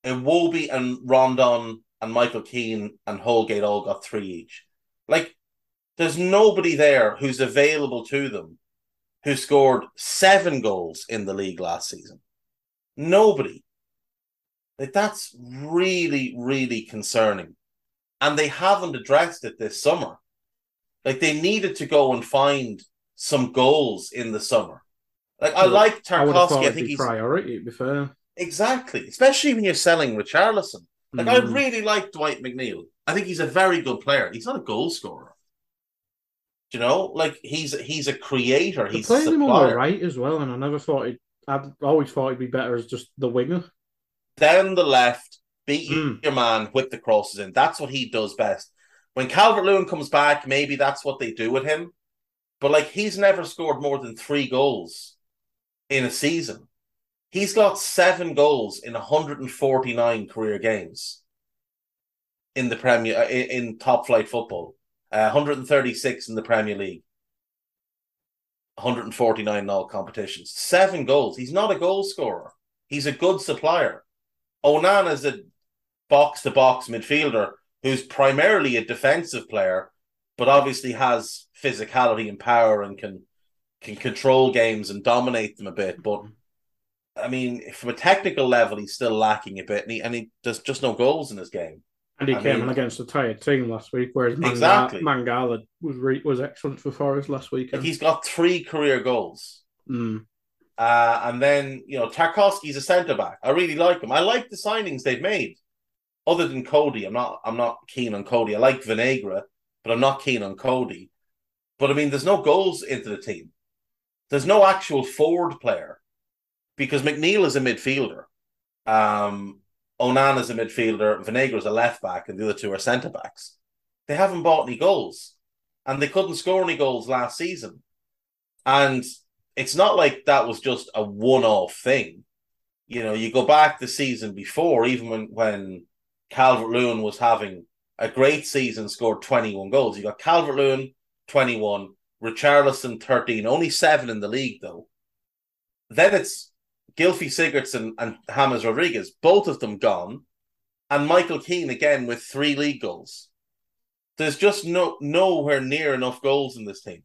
And Iwobi and Rondon and Michael Keane and Holgate all got three each. Like, there's nobody there who's available to them who scored seven goals in the league last season. Nobody. Like, that's really, really concerning. And they haven't addressed it this summer. Like, they needed to go and find some goals in the summer. Like, I like Tarkowski. I, I think he's priority, to be fair. Exactly, especially when you're selling Richarlison. Like mm. I really like Dwight McNeil. I think he's a very good player. He's not a goal scorer. Do you know, like he's he's a creator. He's playing him on the right as well, and I never thought he'd. I've always thought he'd be better as just the winger. Down the left, beat mm. your man, whip the crosses in. That's what he does best. When Calvert Lewin comes back, maybe that's what they do with him. But like he's never scored more than three goals in a season. He's got seven goals in 149 career games in the Premier uh, in, in top flight football. Uh, 136 in the Premier League. 149 in all competitions. Seven goals. He's not a goal scorer. He's a good supplier. Onana is a box to box midfielder who's primarily a defensive player, but obviously has physicality and power and can can control games and dominate them a bit. But I mean, from a technical level, he's still lacking a bit, and he and he there's just no goals in his game. And he I came mean, in against a tired team last week, whereas Mangala, exactly. Mangala was re- was excellent for Forest last week. Like he's got three career goals. Mm. Uh, and then you know Tarkowski's a centre back. I really like him. I like the signings they've made. Other than Coady, I'm not I'm not keen on Coady. I like Vinagre, but I'm not keen on Coady. But I mean, there's no goals into the team. There's no actual forward player because McNeil is a midfielder. Um, Onana is a midfielder. Vinagre is a left back, and the other two are centre backs. They haven't bought any goals, and they couldn't score any goals last season. And it's not like that was just a one-off thing. You know, you go back the season before, even when when Calvert Lewin was having a great season, scored 21 goals. You got Calvert Lewin, 21, Richarlison, 13, only seven in the league, though. Then it's Gylfi Sigurdsson and James Rodriguez, both of them gone, and Michael Keane again with three league goals. There's just no nowhere near enough goals in this team.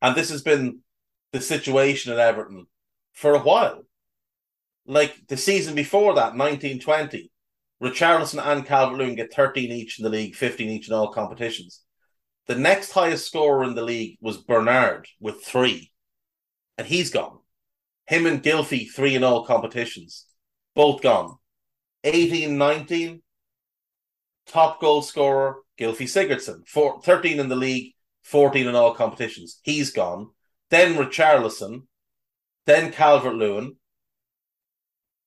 And this has been the situation at Everton for a while. Like the season before that, 1920, Richarlison and Calvert Lewin get 13 each in the league, 15 each in all competitions. The next highest scorer in the league was Bernard with three, and he's gone. Him and Gylfi, three in all competitions, both gone. 18 19, top goal scorer, Gylfi Sigurdsson. Four, 13 in the league, 14 in all competitions. He's gone. Then Richarlison, then Calvert Lewin,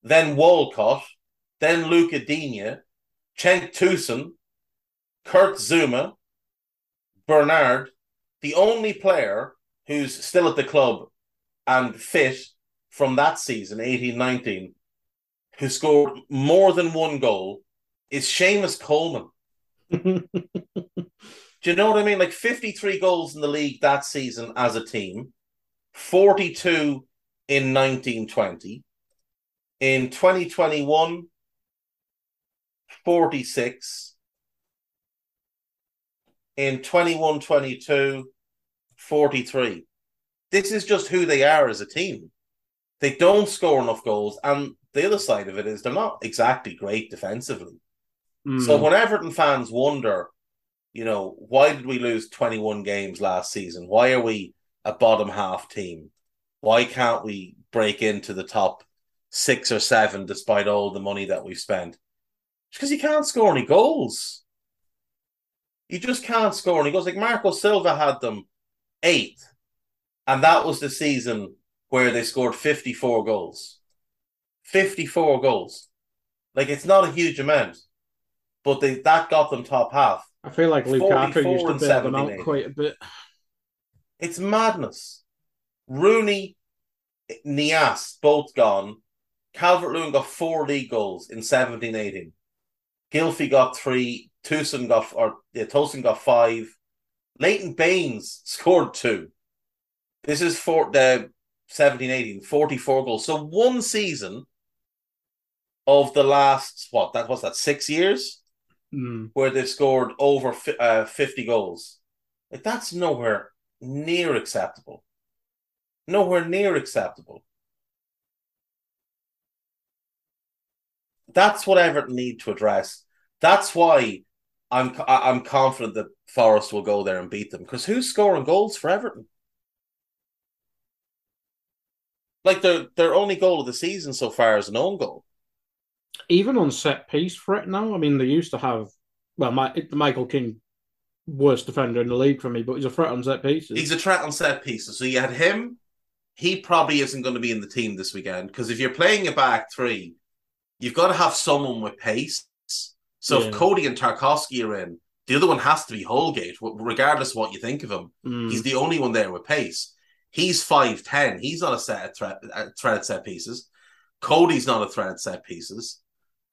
then Walcott, then Luca Digne, Cenk Tosun, Kurt Zouma, Bernard, the only player who's still at the club and fit from that season, 18 19, who scored more than one goal is Seamus Coleman. Do you know what I mean? Like 53 goals in the league that season as a team, 42 in 1920. In 2021, 46. In 21 22, 43. This is just who they are as a team. They don't score enough goals, and the other side of it is they're not exactly great defensively. Mm. So when Everton fans wonder, you know, why did we lose 21 games last season? Why are we a bottom half team? Why can't we break into the top six or seven despite all the money that we've spent? Because you can't score any goals. You just can't score any goals. Like Marco Silva had them eight, and that was the season where they scored 54 goals. 54 goals. Like it's not a huge amount, but they that got them top half. I feel like Lukaku used to bail them out quite a bit. It's madness. Rooney, Niasse, both gone. Calvert Lewin got four league goals in 17 18. Gylfi got three. Tosun got, or yeah, got five. Leighton Baines scored two. This is for the 17 18, 44 goals. So one season of the last, what, that was that, six years? Mm. Where they've scored over uh, 50 goals. Like, that's nowhere near acceptable. Nowhere near acceptable. That's what Everton need to address. That's why I'm I'm confident that Forest will go there and beat them. Because who's scoring goals for Everton? Like their their only goal of the season so far is an own goal. Even on set piece threat now, I mean, they used to have well, my, Michael Keane, worst defender in the league for me, but he's a threat on set pieces. He's a threat on set pieces. So you had him. He probably isn't going to be in the team this weekend because if you're playing a back three, you've got to have someone with pace. So yeah. if Coady and Tarkowski are in, the other one has to be Holgate, regardless of what you think of him. Mm. He's the only one there with pace. He's five ten. He's not a set of threat, a threat set pieces. Coady's not a threat at set pieces.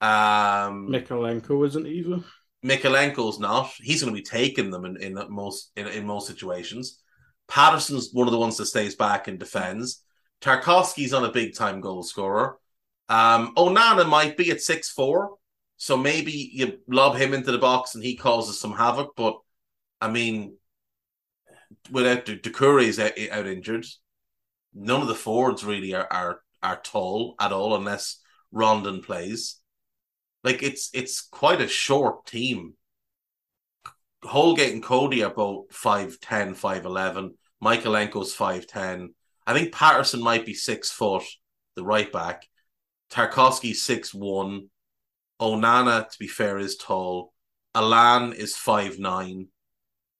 Um, isn't either. Mykolenko's not. He's going to be taking them in, in most in, in most situations. Patterson's one of the ones that stays back and defends. Tarkowski's not a big time goal scorer. Um, Onana might be at six four, so maybe you lob him into the box and he causes some havoc. But I mean, without Doucouré is out, out, injured, none of the forwards really are, are are tall at all unless Rondon plays. Like it's it's quite a short team. Holgate and Coady are both 5'10, 5'11. Mykolenko's 5'10. I think Patterson might be six foot, the right back. Tarkowski six one. Onana, to be fair, is tall. Allan is five nine.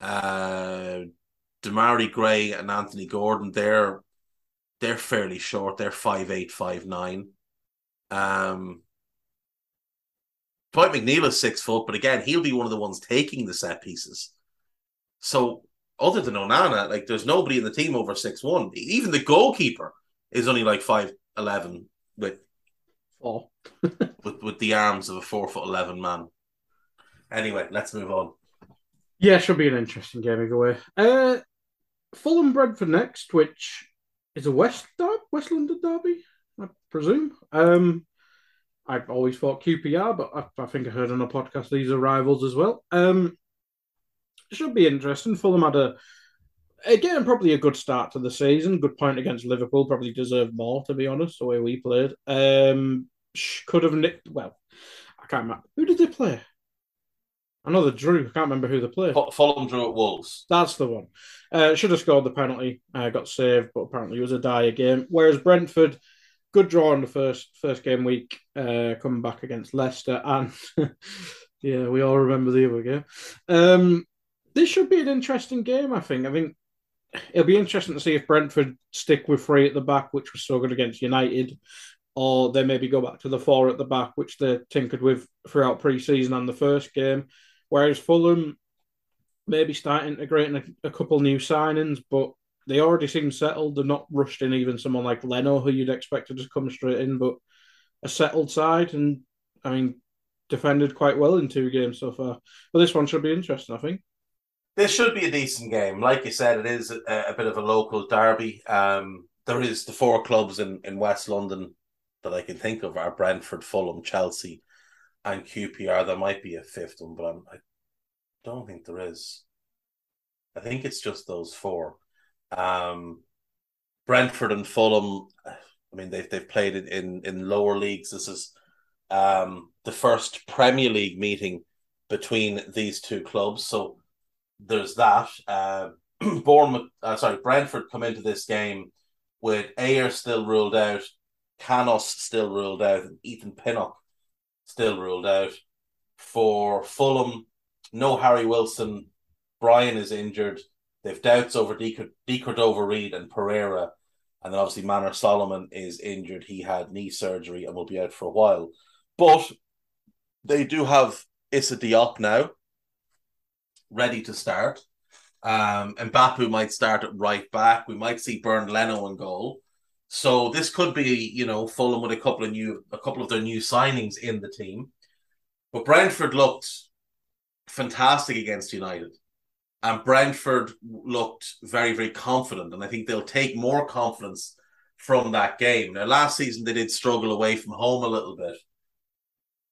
Uh, Demarai Gray and Anthony Gordon, they're they're fairly short. They're five eight, five nine. Um, Dwight McNeil is six foot, but again, he'll be one of the ones taking the set pieces. So, other than Onana, like there's nobody in the team over six one. Even the goalkeeper is only like five eleven with four with with the arms of a four foot eleven man. Anyway, let's move on. Yeah, should be an interesting game either way. Uh, Fulham Brentford next, which is a West der- West London derby, I presume. Um, I've always thought QPR, but I, I, think I heard on a podcast these are rivals as well. Um, should be interesting. Fulham had a again probably a good start to the season. Good point against Liverpool. Probably deserved more to be honest. The way we played, um, could have nicked. Well, I can't remember who did they play. I know they drew. I can't remember who they played. Fulham drew at Wolves. That's the one. Uh, should have scored the penalty. Uh, got saved, but apparently it was a dire game. Whereas Brentford, good draw in the first first game week, uh, coming back against Leicester, and yeah, we all remember the other game. Um, this should be an interesting game. I think. I think it'll be interesting to see if Brentford stick with three at the back, which was so good against United, or they maybe go back to the four at the back, which they tinkered with throughout pre-season and the first game. Whereas Fulham maybe start integrating a, a couple new signings, but they already seem settled. They're not rushed in even someone like Leno, who you'd expect to just come straight in, but a settled side and I mean defended quite well in two games so far. But this one should be interesting, I think. This should be a decent game. Like you said, it is a, a bit of a local derby. Um, there is the four clubs in, in West London that I can think of are Brentford, Fulham, Chelsea, and QPR. There might be a fifth one, but I'm, I don't think there is. I think it's just those four. Um, Brentford and Fulham. I mean, they've they've played it in in lower leagues. This is um, the first Premier League meeting between these two clubs. So there's that. Uh, Bournemouth, uh, sorry, Brentford come into this game with Ajer still ruled out, Canos still ruled out, and Ethan Pinnock still ruled out. For Fulham, no Harry Wilson. Brian is injured. They've doubts over De, De Cordova-Reid and Pereira. And then obviously Manor Solomon is injured. He had knee surgery and will be out for a while. But they do have Issa Diop now ready to start. Um, Mbabu might start at right back. We might see Bernd Leno in goal. So this could be, you know, Fulham with a couple of new, a couple of their new signings in the team. But Brentford looked fantastic against United, and Brentford looked very, very confident, and I think they'll take more confidence from that game. Now, last season they did struggle away from home a little bit,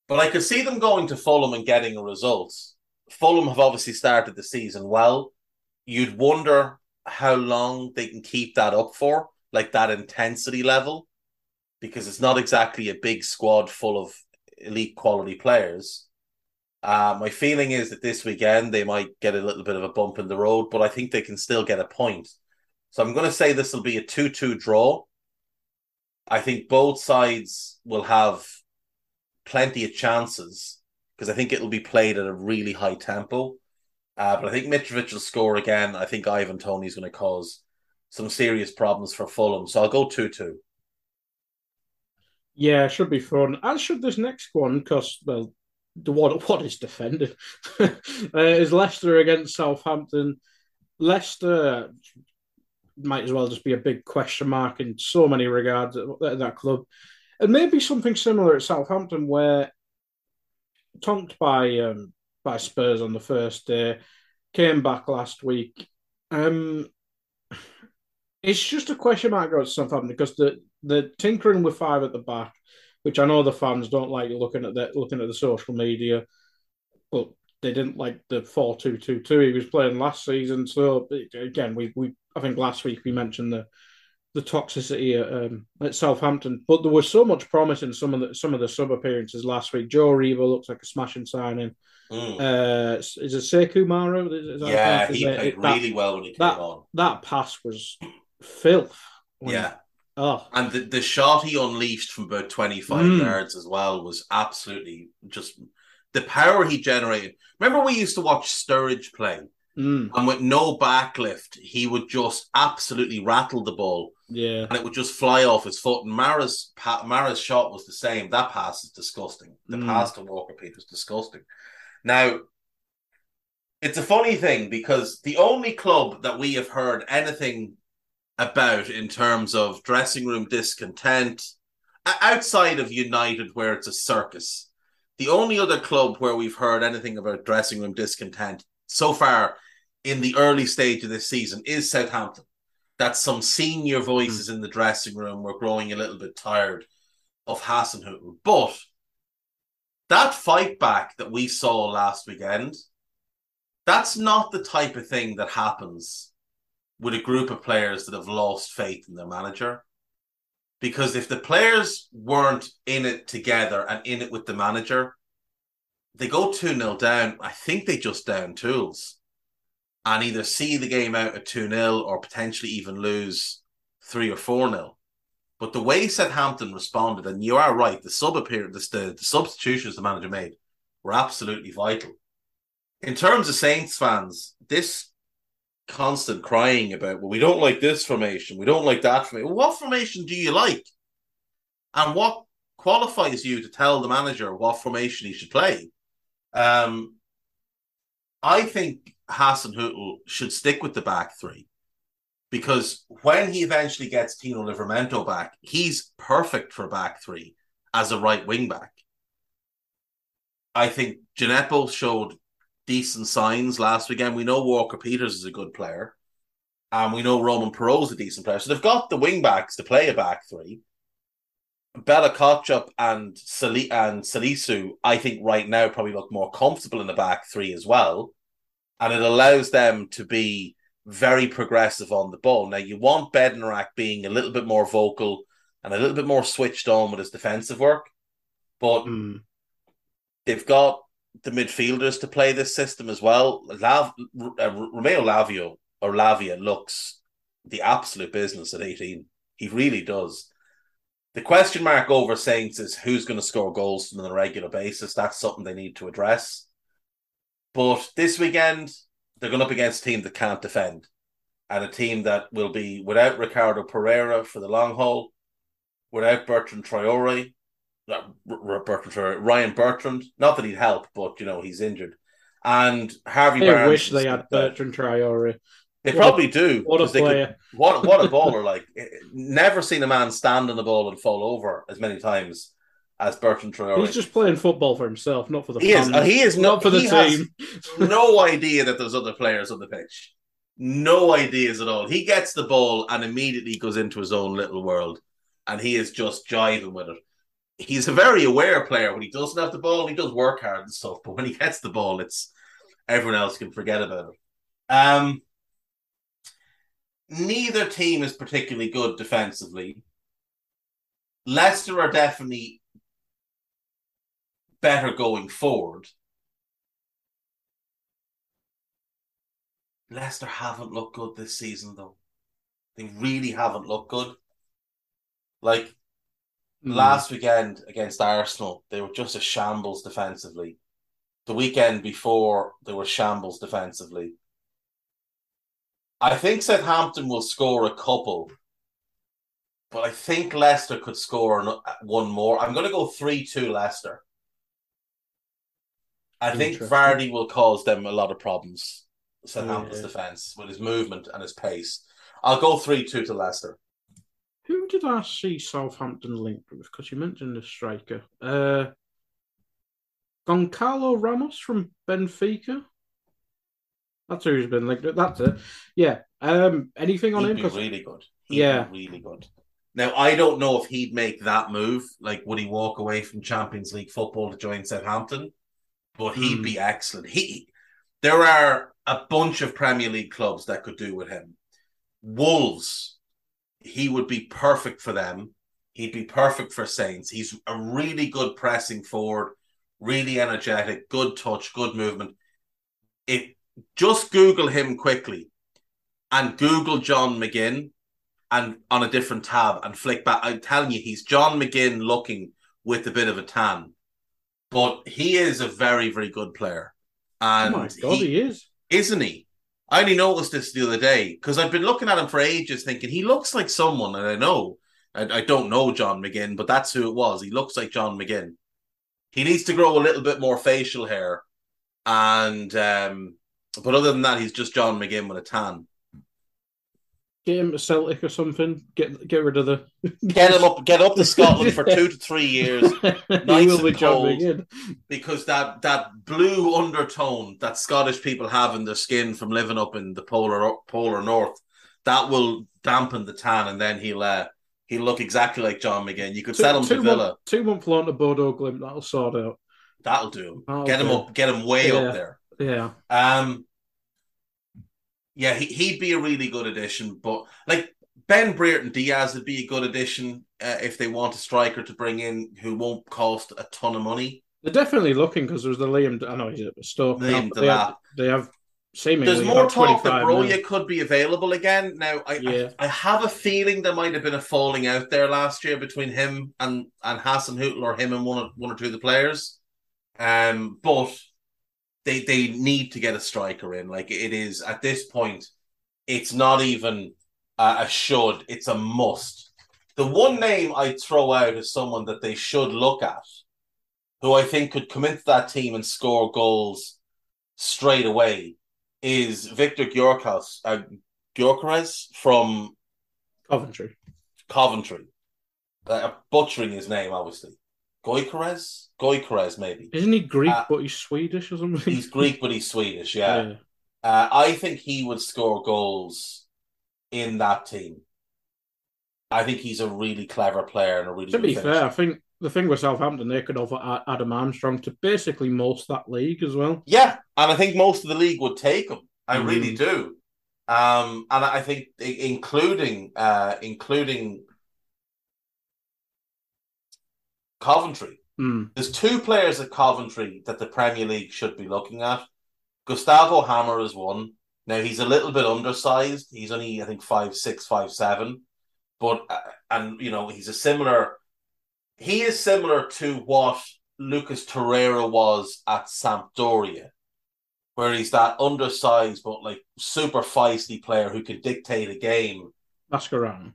but I could see them going to Fulham and getting a result. Fulham have obviously started the season well. You'd wonder how long they can keep that up for like that intensity level because it's not exactly a big squad full of elite quality players. Uh, my feeling is that this weekend they might get a little bit of a bump in the road, but I think they can still get a point. So I'm going to say this will be a 2 2 draw. I think both sides will have plenty of chances because I think it'll be played at a really high tempo. Uh, but I think Mitrovic will score again. I think Ivan Toney is going to cause some serious problems for Fulham. So I'll go 2 2. Yeah, should be fun. As should this next one, because, well, the what, what is defended uh, is Leicester against Southampton. Leicester might as well just be a big question mark in so many regards at, at that club. And maybe something similar at Southampton, where tonked by um, by Spurs on the first day, came back last week. Um, it's just a question mark about Southampton because the the tinkering with five at the back, which I know the fans don't like looking at the looking at the social media, but they didn't like the four two two two he was playing last season. So again, we we I think last week we mentioned the the toxicity at, um, at Southampton, but there was so much promise in some of the some of the sub appearances last week. Joe Aribo looks like a smashing signing. Mm. Uh, is it Sekou Mara? Yeah, he played that, really well when he came that, on. That pass was filth. Yeah. Oh. And the, the shot he unleashed from about 25 mm. yards as well was absolutely just the power he generated. Remember, we used to watch Sturridge play, mm. and with no backlift, he would just absolutely rattle the ball. Yeah. And it would just fly off his foot. And Mara's, Mara's shot was the same. That pass is disgusting. The mm. pass to Walker Peters disgusting. Now, it's a funny thing because the only club that we have heard anything about in terms of dressing room discontent outside of United, where it's a circus. The only other club where we've heard anything about dressing room discontent so far in the early stage of this season is Southampton. That some senior voices mm. in the dressing room were growing a little bit tired of Hasenhüttl. But that fight back that we saw last weekend, that's not the type of thing that happens with a group of players that have lost faith in their manager. Because if the players weren't in it together and in it with the manager, they go 2 0 down. I think they just down tools and either see the game out at 2 0 or potentially even lose 3 or 4 0. But the way Southampton responded, and you are right, the sub appearance, the, the substitutions the manager made were absolutely vital. In terms of Saints fans, this constant crying about, well, we don't like this formation, we don't like that formation. What formation do you like? And what qualifies you to tell the manager what formation he should play? Um, I think Hassan Hasenhüttl should stick with the back three because when he eventually gets Tino Livramento back, he's perfect for back three as a right wing back. I think Djenepo showed decent signs last weekend. We know Walker Peters is a good player. And we know Roman is a decent player. So they've got the wing backs to play a back three. Bella Kotchap and Sali- and Salisu, I think right now probably look more comfortable in the back three as well. And it allows them to be very progressive on the ball. Now you want Bednarek being a little bit more vocal and a little bit more switched on with his defensive work. But mm. they've got the midfielders to play this system as well. Lav, uh, Romeo Lavio or Lavia looks the absolute business at 18. He really does. The question mark over Saints is who's going to score goals on a regular basis. That's something they need to address. But this weekend, they're going up against a team that can't defend and a team that will be without Ricardo Pereira for the long haul, without Bertrand Traore, Bertrand, Ryan Bertrand. Not that he'd help, but you know he's injured. And Harvey I Barnes. wish they had Bertrand Traore. They What a- probably do. What a they could- player! what what a baller! Like eh, never seen a man stand on the ball and fall over as many times as Bertrand Traore. He's just playing football for himself, not for the He is. he is not not- for the team. no idea that there's other players on the pitch. No ideas at all. He gets the ball and immediately goes into his own little world, and he is just jiving with it. He's a very aware player. When he doesn't have the ball, he does work hard and stuff. But when he gets the ball, it's everyone else can forget about it. Um, neither team is particularly good defensively. Leicester are definitely better going forward. Leicester haven't looked good this season, though. They really haven't looked good. Like Mm. last weekend against Arsenal, they were just a shambles defensively. The weekend before, they were shambles defensively. I think Southampton will score a couple, but I think Leicester could score one more. I'm going to go 3 2 Leicester. I think. Vardy will cause them a lot of problems, Southampton's Yeah. defence, with his movement and his pace. I'll go 3 2 to Leicester. Who did I see Southampton linked with? Because you mentioned a striker. Uh, Goncalo Ramos from Benfica. That's who he's been linked with. That's it. Yeah. Um. Anything on He'd him? be really good. He'd Yeah. be really good. Now I don't know if he'd make that move. Like, would he walk away from Champions League football to join Southampton? But he'd Hmm. be excellent. He, there are a bunch of Premier League clubs that could do with him. Wolves, he would be perfect for them. He'd be perfect for Saints. He's a really good pressing forward, really energetic, good touch, good movement. If just Google him quickly and Google John McGinn and on a different tab and flick back. I'm telling you, he's John McGinn looking with a bit of a tan. But he is a very, very good player. Oh And my god, he, he is. isn't he? I only noticed this the other day because I've been looking at him for ages, thinking he looks like someone, and I know I, I don't know John McGinn, but that's who it was. He looks like John McGinn. He needs to grow a little bit more facial hair, and um, but other than that, he's just John McGinn with a tan. Get him to Celtic or something. Get get rid of the. Get him up, get up to Scotland for two to three years nice and cold. Because that that blue undertone that Scottish people have in their skin from living up in the polar polar north that will dampen the tan, and then he'll uh, he'll look exactly like John McGinn. You could sell him to two Villa. Two month loan to Bodo Glimt. That'll sort out. That'll do him. That'll get him do. up. Get him way Yeah. up there. Yeah. Um, yeah, he, he'd be a really good addition, but like Ben Brereton Diaz would be a good addition uh, if they want a striker to bring in who won't cost a ton of money. They're definitely looking because there's the Liam. I know he's at Stoke. Liam they have, they have seemingly There's more talk that 25 mil. Broja could be available again. Now, I, Yeah. I I have a feeling there might have been a falling out there last year between him and and Hasenhüttl or him and one or, one or two of the players. Um, but they they need to get a striker in. Like it is at this point, it's not even a, a should; it's a must. The one name I'd throw out is someone that they should look at, who I think could come into that team and score goals straight away is Victor Gyökeres, uh, from Coventry. Coventry. Uh, butchering his name, obviously. Goykeres? Goykeres, maybe. Isn't he Greek, Uh, but he's Swedish or something? He's Greek, but he's Swedish, yeah. Uh, I think he would score goals in that team. I think he's a really clever player and a really To be finisher. fair, I think the thing with Southampton, they could offer Adam Armstrong to basically most that league as well. Yeah, and I think most of the league would take him. I Mm. really do. Um, and I think including uh, including Coventry. Hmm. There's two players at Coventry that the Premier League should be looking at. Gustavo Hamer is one. Now he's a little bit undersized. He's only I think five six, five seven, but uh, and you know he's a similar. He is similar to what Lucas Torreira was at Sampdoria, where he's that undersized but like super feisty player who can dictate a game. Mascherano.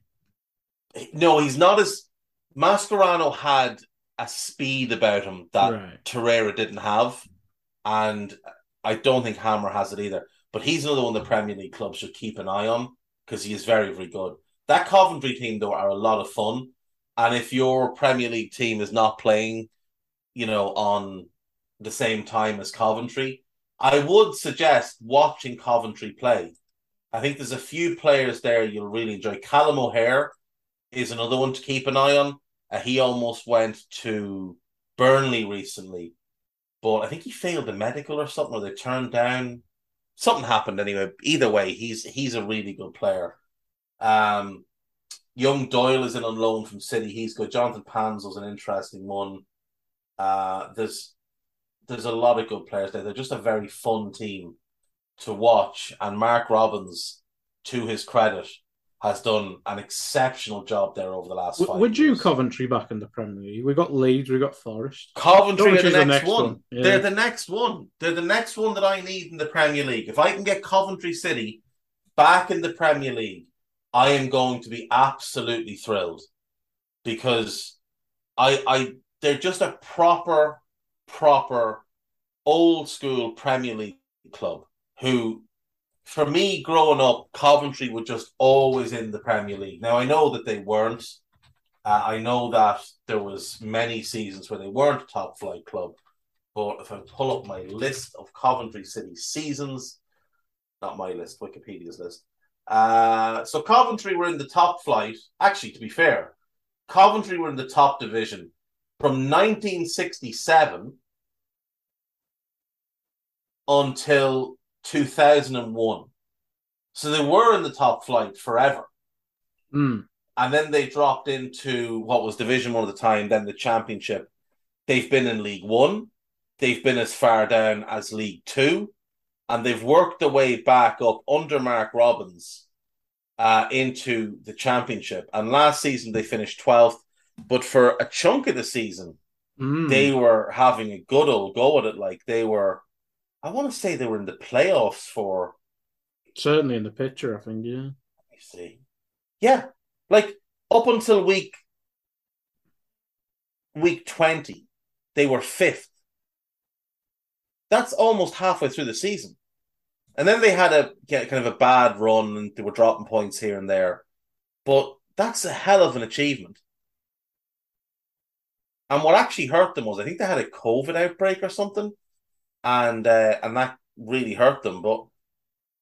No, he's not as Mascherano had a speed about him that Right. Torreira didn't have, and I don't think Hamer has it either. but he's another one the Premier League clubs should keep an eye on because he is very, very good. That Coventry team, though, are a lot of fun. And if your Premier League team is not playing, you know, on the same time as Coventry, I would suggest watching Coventry play. I think there's a few players there you'll really enjoy. Callum O'Hare is another one to keep an eye on. Uh, he almost went to Burnley recently, but I think he failed a medical or something, or they turned down. Something happened anyway. Either way, he's he's a really good player. Um, Young Doyle is in on loan from City. He's good. Jonathan Panzo was an interesting one. Uh, there's there's a lot of good players there. They're just a very fun team to watch. And Mark Robins, to his credit, has done an exceptional job there over the last w- five Would you. Coventry back in the Premier League? We got Leeds, we got Forest. Coventry are the the next, next one. one, yeah. They're the next one. They're the next one that I need in the Premier League. If I can get Coventry City back in the Premier League, I am going to be absolutely thrilled because I I they're just a proper proper old school Premier League club who for me growing up Coventry were just always in the Premier League. Now I know that they weren't uh, I know that there was many seasons where they weren't a top flight club, but if I pull up my list of Coventry City seasons, not my list, Wikipedia's list. Uh, so Coventry were in the top flight. Actually, to be fair, Coventry were in the top division from 1967 until 2001. So they were in the top flight forever Mm. and then they dropped into what was Division One at the time, then the Championship. They've been in League One, they've been as far down as League Two, and they've worked their way back up under Mark Robins uh, into the Championship. And last season they finished twelfth, but for a chunk of the season Mm. they were having a good old go at it. Like they were, I want to say they were in the playoffs for Certainly in the picture, I think, yeah. Let me see. Yeah, like up until week week twenty, they were fifth. That's almost halfway through the season, and then they had a yeah, kind of a bad run, and they were dropping points here and there. But that's a hell of an achievement. And what actually hurt them was I think they had a COVID outbreak or something, and uh, and that really hurt them. But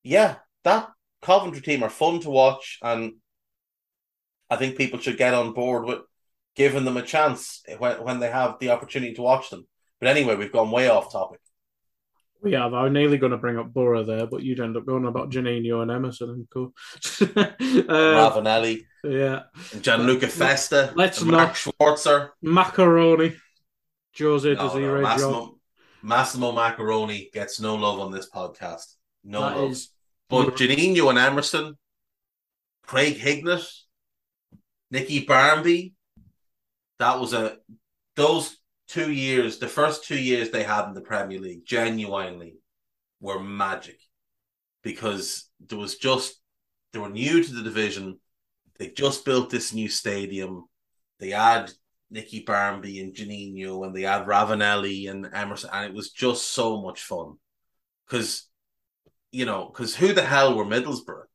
yeah, that Coventry team are fun to watch, and I think people should get on board with giving them a chance when when they have the opportunity to watch them. But anyway, we've gone way off topic. We have. I was nearly going to bring up Boro there, but you'd end up going about Juninho and Emerson and co. uh, Ravanelli, yeah. and Gianluca Festa, Let's and Mark not- Schwarzer, Maccarone. Jose No, no, Désiré Job. Massimo, Maccarone gets no love on this podcast. No That love. is But Juninho and Emerson, Craig Hignett, Nicky Barmby, that was a those two years, the first two years they had in the Premier League, genuinely were magic because there was just they were new to the division. They just built this new stadium. They had Nicky Barmby and Juninho, and they had Ravanelli and Emerson, and it was just so much fun. Because you know, because who the hell were Middlesbrough?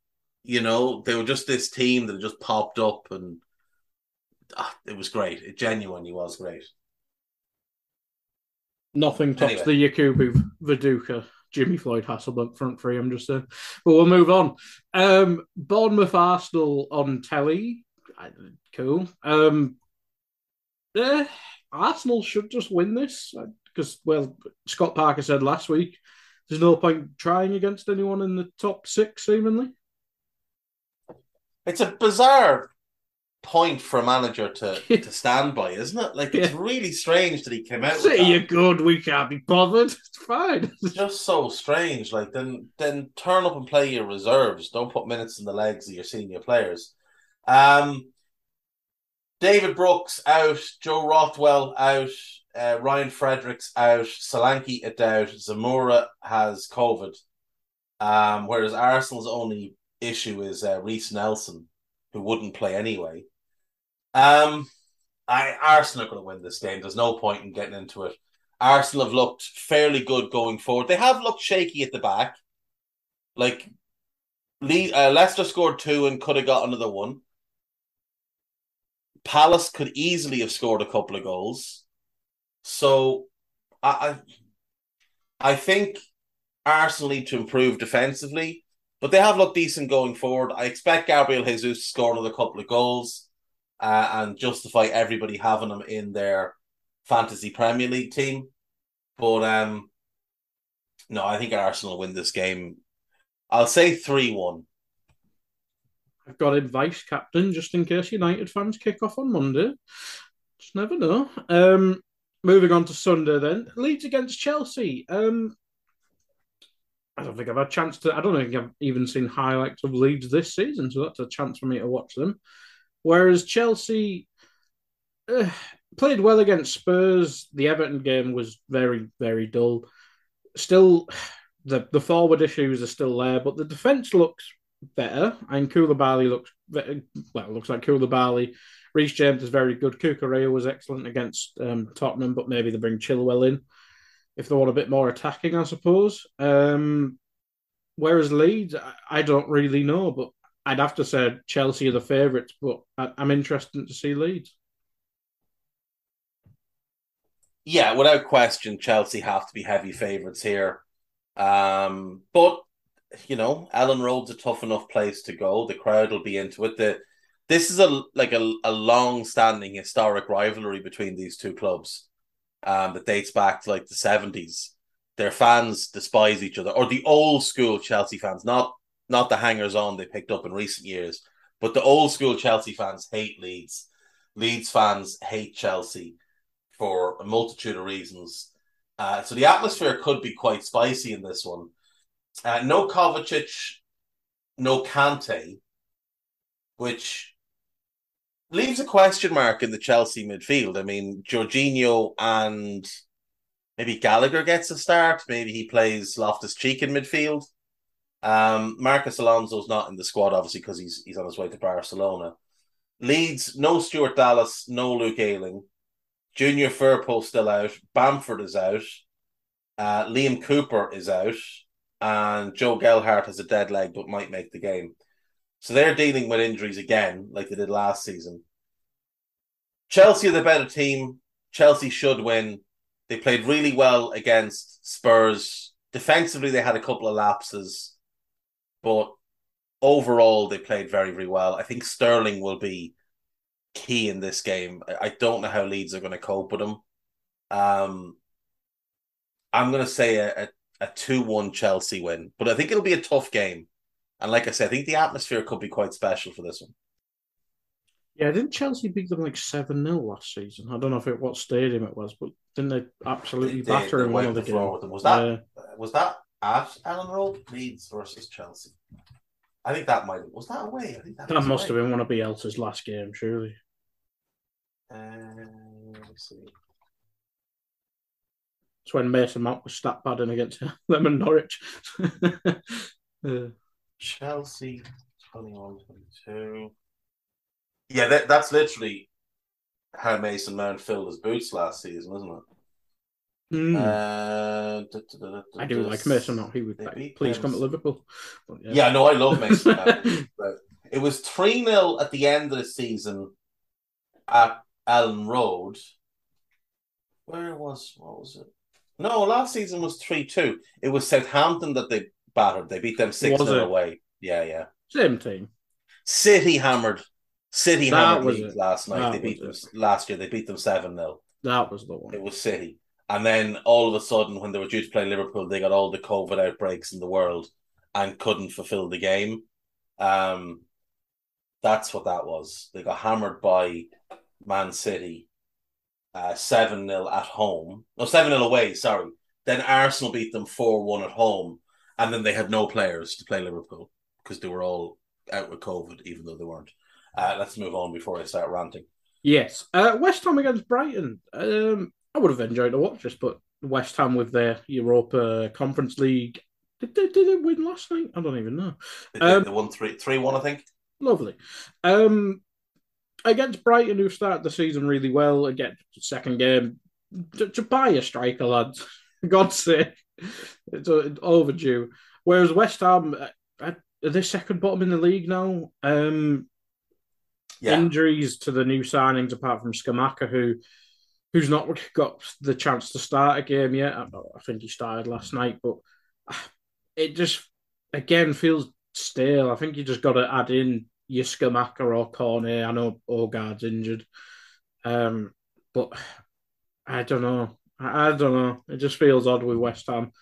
You know, they were just this team that just popped up, and ah, it was great. It genuinely was great. Nothing tops Anyway. the Yakubu Viduka, Jimmy Floyd Hasselbaink front three, I'm just saying. But we'll move on. Um, Bournemouth Arsenal on telly. Cool. Um, eh, Arsenal should just win this because, well, Scott Parker said last week there's no point trying against anyone in the top six, seemingly. It's a bizarre point for a manager to to stand by, isn't it? Like it's Yeah. really strange that he came out. Say you're good, we can't be bothered. It's fine. It's just so strange. Like then then turn up and play your reserves. Don't put minutes in the legs of your senior players. Um David Brooks out, Joe Rothwell out, uh, Ryan Fredericks out, Solanke a doubt, Zemura has COVID. Um, whereas Arsenal's only issue is uh, Reiss Nelson, who wouldn't play anyway. Um, I Arsenal are going to win this game. There's no point in getting into it. Arsenal have looked fairly good going forward. They have looked shaky at the back, Like, Le- uh, Leicester scored two and could have got another one. Palace could easily have scored a couple of goals. So, I, I, think Arsenal need to improve defensively, but they have looked decent going forward. I expect Gabriel Jesus to score another couple of goals uh, and justify everybody having him in their fantasy Premier League team. But um, no, I think Arsenal win this game. I'll say 3 1. I've got him vice captain just in case United fans kick off on Monday. Just never know. Um, moving on to Sunday then. Leeds against Chelsea. Um, I don't think I've had a chance to. I don't think I've even seen highlights of Leeds this season, so that's a chance for me to watch them. Whereas Chelsea uh, played well against Spurs. The Everton game was very, very dull. Still, the the forward issues are still there, but the defense looks better. And Koulibaly looks well. Looks like Koulibaly. Reece James is very good. Cucurella was excellent against um, Tottenham, but maybe they bring Chilwell in if they want a bit more attacking, I suppose. Um, whereas Leeds, I don't really know, but I'd have to say Chelsea are the favourites, but I, am interested to see Leeds. Yeah, without question, Chelsea have to be heavy favourites here. Um, but you know, Elland Road's a tough enough place to go. The crowd will be into it. The this is a like a, a long standing historic rivalry between these two clubs um, that dates back to like the seventies. Their fans despise each other, or the old school Chelsea fans, not not the hangers on they picked up in recent years, but the old school Chelsea fans hate Leeds. Leeds fans hate Chelsea for a multitude of reasons. Uh, so the atmosphere could be quite spicy in this one. Uh, no Kovacic, no Kante, which leaves a question mark in the Chelsea midfield. I mean, Jorginho and maybe Gallagher gets a start. Maybe he plays Loftus Cheek in midfield. Um, Marcos Alonso's not in the squad, obviously, because he's he's on his way to Barcelona. Leeds, no Stuart Dallas, no Luke Ayling. Junior Firpo still out. Bamford is out. Uh, Liam Cooper is out. And Joe Gelhardt has a dead leg but might make the game. So they're dealing with injuries again, like they did last season. Chelsea are the better team. Chelsea should win. They played really well against Spurs. Defensively, they had a couple of lapses. But overall, they played very, very well. I think Sterling will be key in this game. I don't know how Leeds are going to cope with him. Um, I'm going to say a, a, a 2 1 Chelsea win, but I think it'll be a tough game. And like I said, I think the atmosphere could be quite special for this one. Yeah, didn't Chelsea beat them like 7 0 last season? I don't know if it what stadium it was, but didn't they absolutely they, batter in one of the games? Was that, uh, was that at Elland Road, Leeds versus Chelsea. I think that might was that away. I think that, that must away. have been one of Bielsa's last game, surely. Uh, let's see. It's when Mason Mount was stat padding against them and Norwich. uh, Chelsea 21 22. Yeah, that, that's literally how Mason Mount filled his boots last season, isn't it? Mm. Uh, da, da, da, I do like Mason Mount. He would please come to Liverpool. yeah. yeah, no, I love Mason Mount. but it was 3 0 at the end of the season at Elland Road. Where was, what was it? No, last season was 3 2. It was Southampton that they battered. They beat them 6 0 away. Yeah, yeah. Same team. City hammered. City that hammered Leeds last night. That they beat them last year. They beat them 7 0. That was the one. It was City. And then all of a sudden, when they were due to play Liverpool, they got all the COVID outbreaks in the world and couldn't fulfill the game. Um, that's what that was. They got hammered by Man City, seven uh, 0 at home. No, seven 0 away. Sorry. Then Arsenal beat them four one at home, and then they had no players to play Liverpool because they were all out with COVID, even though they weren't. Uh, let's move on before I start ranting. Yes, uh, West Ham against Brighton. Um, I would have enjoyed to watch this, but West Ham with their Europa Conference League. Did they, did they win last night? I don't even know. They, um, they won 3 3 1, I think. Lovely. Um, against Brighton, who started the season really well, again, second game, to, to buy a striker, lads. God's sake. It's overdue. Whereas West Ham, uh, are they second bottom in the league now? Um, Yeah. Injuries to the new signings, apart from Scamacca, who who's not got the chance to start a game yet. I, I think he started last night, but it just again feels stale. I think you just got to add in your Scamacca or Cornet. I know Odegaard's injured, um, but I don't know. I, I don't know. It just feels odd with West Ham.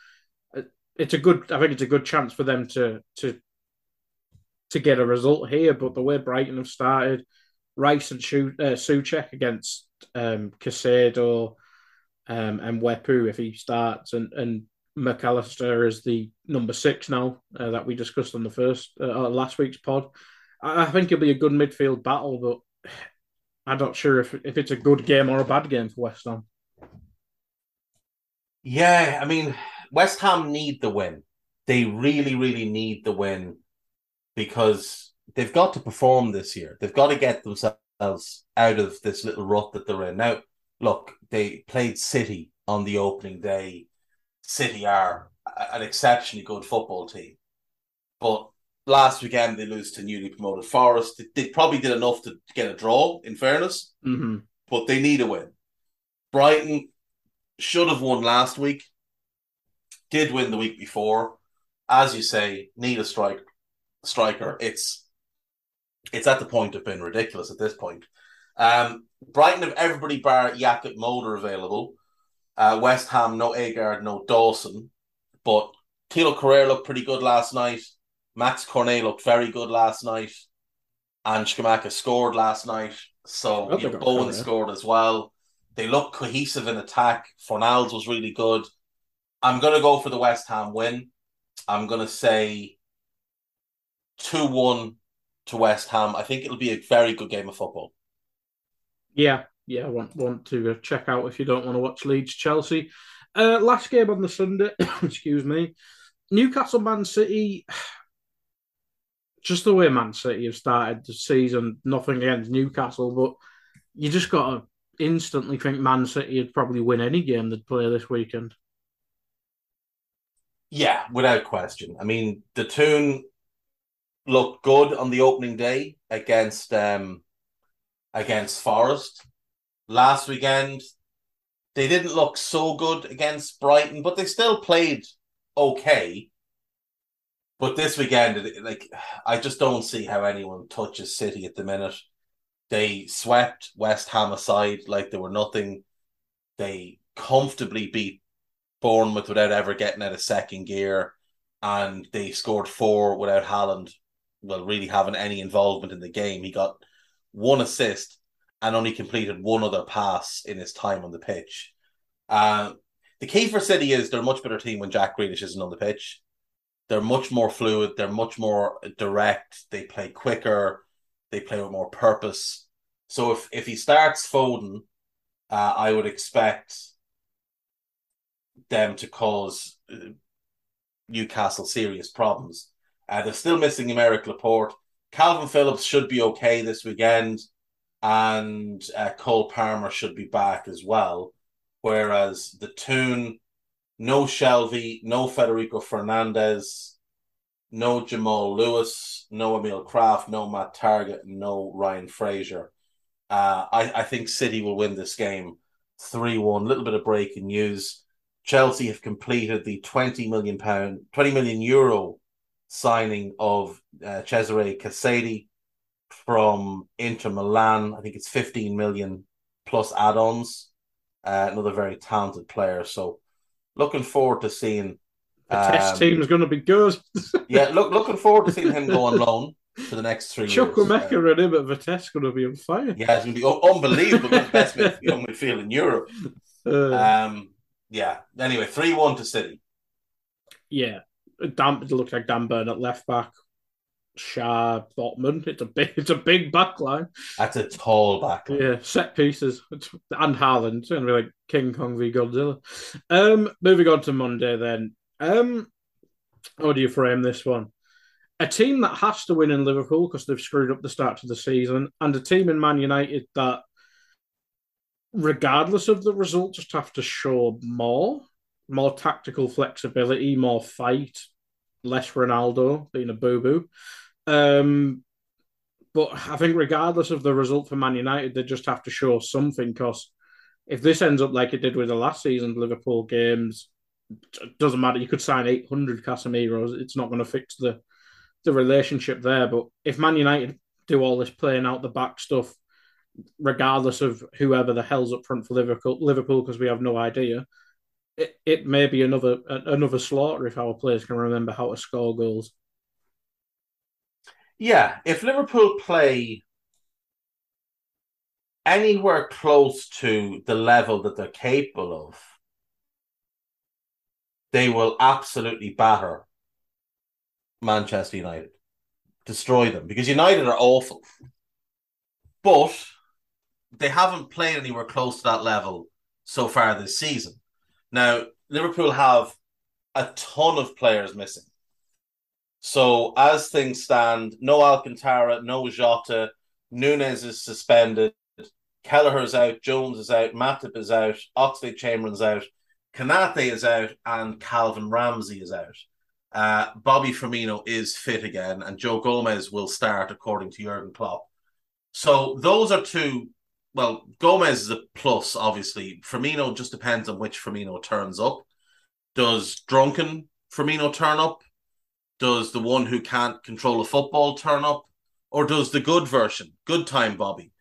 It- It's a good. I think it's a good chance for them to to to get a result here. But the way Brighton have started, Rice and Shu, uh, Soucek against um, Caicedo um, and Wepu if he starts, and and McAllister is the number six now uh, that we discussed on the first uh, last week's pod. I, think it'll be a good midfield battle, but I'm not sure if if it's a good game or a bad game for West Ham. Yeah, I mean, West Ham need the win. They really, really need the win because they've got to perform this year. They've got to get themselves out of this little rut that they're in. Now, look, they played City on the opening day. City are an exceptionally good football team. But last weekend they lose to newly promoted Forest. They, they probably did enough to get a draw, in fairness Mm-hmm. but they need a win. Brighton should have won last week, did win the week before. As you say, need a strike striker. It's it's at the point of being ridiculous at this point. Um, Brighton have everybody bar Jakub Moder available. Uh, West Ham, no Aguerd, no Dawson. But Thilo Kehrer looked pretty good last night. Max Cornet looked very good last night. And Scamacca scored last night. So you know, Bowen Cornet. scored as well. They look cohesive in attack. Fornals was really good. I'm going to go for the West Ham win. I'm going to say 2 1 to West Ham. I think it'll be a very good game of football. Yeah, yeah. I want want to uh, check out if you don't want to watch Leeds Chelsea. Uh, last game on the Sunday. excuse me. Newcastle Man City. Just the way Man City have started the season, nothing against Newcastle, but you just got to instantly think Man City would probably win any game they'd play this weekend. Yeah, without question. I mean, the Toon looked good on the opening day against um against Forest. Last weekend, they didn't look so good against Brighton, but they still played okay. But this weekend, like I just don't see how anyone touches City at the minute. They swept West Ham aside like they were nothing. They comfortably beat Bournemouth without ever getting out of second gear, and they scored four without Haaland, well, really having any involvement in the game. He got one assist and only completed one other pass in his time on the pitch. Uh, the key for City is they're a much better team when Jack Grealish isn't on the pitch. They're much more fluid. They're much more direct. They play quicker. They play with more purpose. So if if he starts Foden, uh, I would expect them to cause uh, Newcastle serious problems. Uh, they're still missing Aymeric Laporte. Kalvin Phillips should be okay this weekend, and uh, Cole Palmer should be back as well. Whereas the Toon, no Shelvey, no Federico Fernandez, no Jamal Lewis, no Emil Krafth, no Matt Targett, no Ryan Fraser. Uh, I, I think City will win this game 3 1. little bit of breaking news. Chelsea have completed the 20 million pound, 20 million euro signing of uh, Cesare Casadei from Inter Milan. I think it's 15 million plus add-ons. Uh, another very talented player. So looking forward to seeing The test team is going to be good. Yeah, look looking forward to seeing him go on loan for the next three Chuck years. Chukwuemeka and him at Vitesse going to be on fire. Yeah, it's gonna be un- unbelievable. the best young midfield in Europe. Uh, Um, yeah. Anyway, three one to City. yeah, Dan, it looks like Dan Burn at left back. Schär Botman. It's a big, it's a big back line. That's a tall back. line. Yeah, set pieces and Haaland. It's going to be like King Kong v Godzilla. Um, moving on to Monday then. Um, how do you frame this one? A team that has to win in Liverpool because they've screwed up the start to the season, and a team in Man United that, regardless of the result, just have to show more, more tactical flexibility, more fight, less Ronaldo being a boo boo. Um, but I think regardless of the result for Man United, they just have to show something because if this ends up like it did with the last season's Liverpool games, it doesn't matter. You could sign 800 Casemiros. It's not going to fix the the relationship there. But if Man United do all this playing out the back stuff, regardless of whoever the hell's up front for Liverpool, Liverpool because we have no idea, it, it may be another another slaughter if our players can remember how to score goals. Yeah, if Liverpool play anywhere close to the level that they're capable of, they will absolutely batter Manchester United, destroy them because United are awful. But they haven't played anywhere close to that level so far this season. Now, Liverpool have a ton of players missing. So as things stand, no Alcantara, no Jota, Nunez is suspended, Kelleher's out, Jones is out, Matip is out, Oxlade Chamberlain's out, Konate is out, and Calvin Ramsay is out. Uh, Bobby Firmino is fit again, and Joe Gomez will start according to Jurgen Klopp. So those are two. Well, Gomez is a plus, obviously. Firmino just depends on which Firmino turns up. Does drunken Firmino turn up? Does the one who can't control a football turn up? Or does the good version, good time Bobby?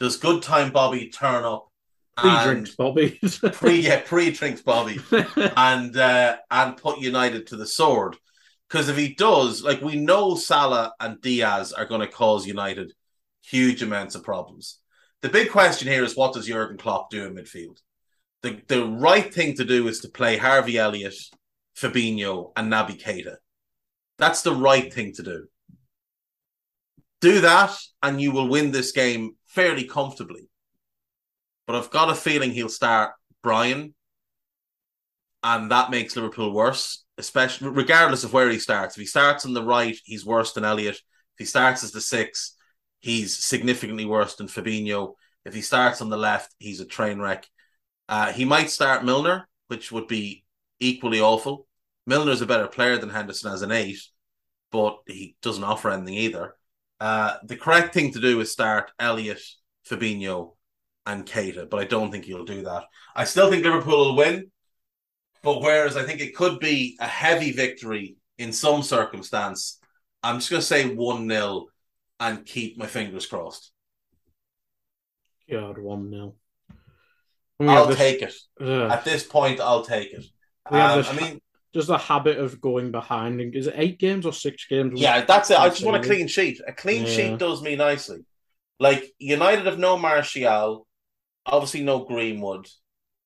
Does good time Bobby turn up? Pre drinks Bobby. pre yeah, pre drinks Bobby. and uh, and put United to the sword. Because if he does, like we know Salah and Diaz are going to cause United huge amounts of problems. The big question here is what does Jurgen Klopp do in midfield? The the right thing to do is to play Harvey Elliott, Fabinho, and Naby Keita. That's the right thing to do. Do that, and you will win this game fairly comfortably. But I've got a feeling he'll start Bryan, and that makes Liverpool worse, especially regardless of where he starts. If he starts on the right, he's worse than Elliott. If he starts as the six, he's significantly worse than Fabinho. If he starts on the left, he's a train wreck. Uh, he might start Milner, which would be equally awful. Milner's a better player than Henderson as an eight, but he doesn't offer anything either. Uh, the correct thing to do is start Elliot, Fabinho, and Keita, but I don't think he'll do that. I still think Liverpool will win, but whereas I think it could be a heavy victory in some circumstance, I'm just going to say 1 0 and keep my fingers crossed. God, one nil. I'll this, take it. At this point, I'll take it. Um, I mean, just the habit of going behind. Is it eight games or six games? Yeah, that's it. I just want a clean sheet. A clean yeah. sheet does me nicely. Like United have no Martial, obviously no Greenwood.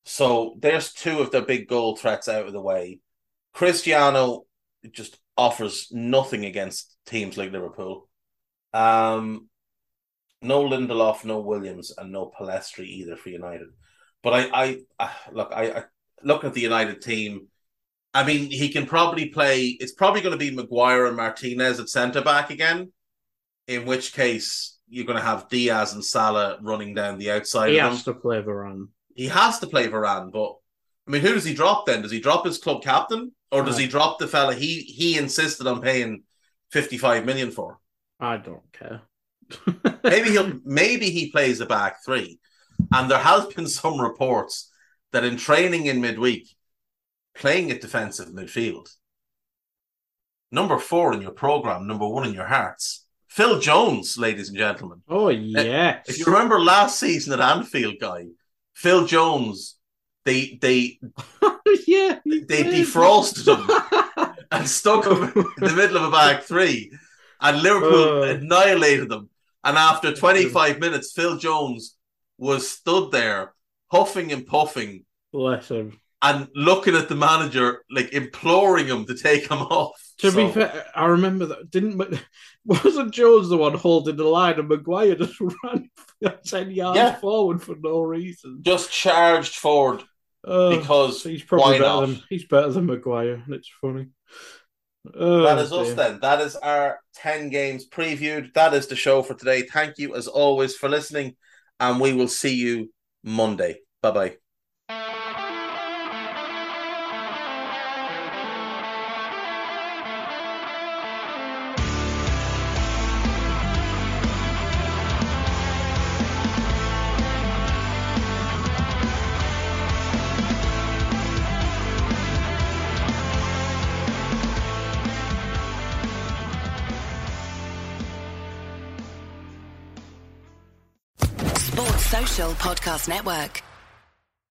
So there's two of their big goal threats out of the way. Cristiano just offers nothing against teams like Liverpool. Um, no Lindelof, no Williams, and no Pellistri either for United. But I, I, I look, I, I look at the United team. I mean, he can probably play. It's probably going to be Maguire and Martinez at centre back again. In which case, you're going to have Diaz and Salah running down the outside. He has to play Varane. He has to play Varane, but I mean, who does he drop then? Does he drop his club captain, or does he drop the fella he he insisted on paying fifty five million for? I don't care. maybe he'll maybe he plays a back three. And there has been some reports that in training in midweek, playing at defensive midfield, number four in your program, number one in your hearts, Phil Jones, ladies and gentlemen. Oh yeah. If you remember last season at Anfield, guy, Phil Jones, they they yeah they defrosted him and stuck him in the middle of a back three and Liverpool uh, annihilated them. And after 25 minutes, Phil Jones was stood there huffing and puffing. Bless him. And looking at the manager, like imploring him to take him off. To so. be fair, I remember that didn't wasn't Jones the one holding the line, and Maguire just ran ten yards yeah. forward for no reason. Just charged forward uh, because he's probably better not? than he's better than Maguire. It's funny. Oh, that is dear. us then. That is our 10 games previewed. That is the show for today. Thank you as always for listening, and we will see you Monday. Bye bye. Podcast Network.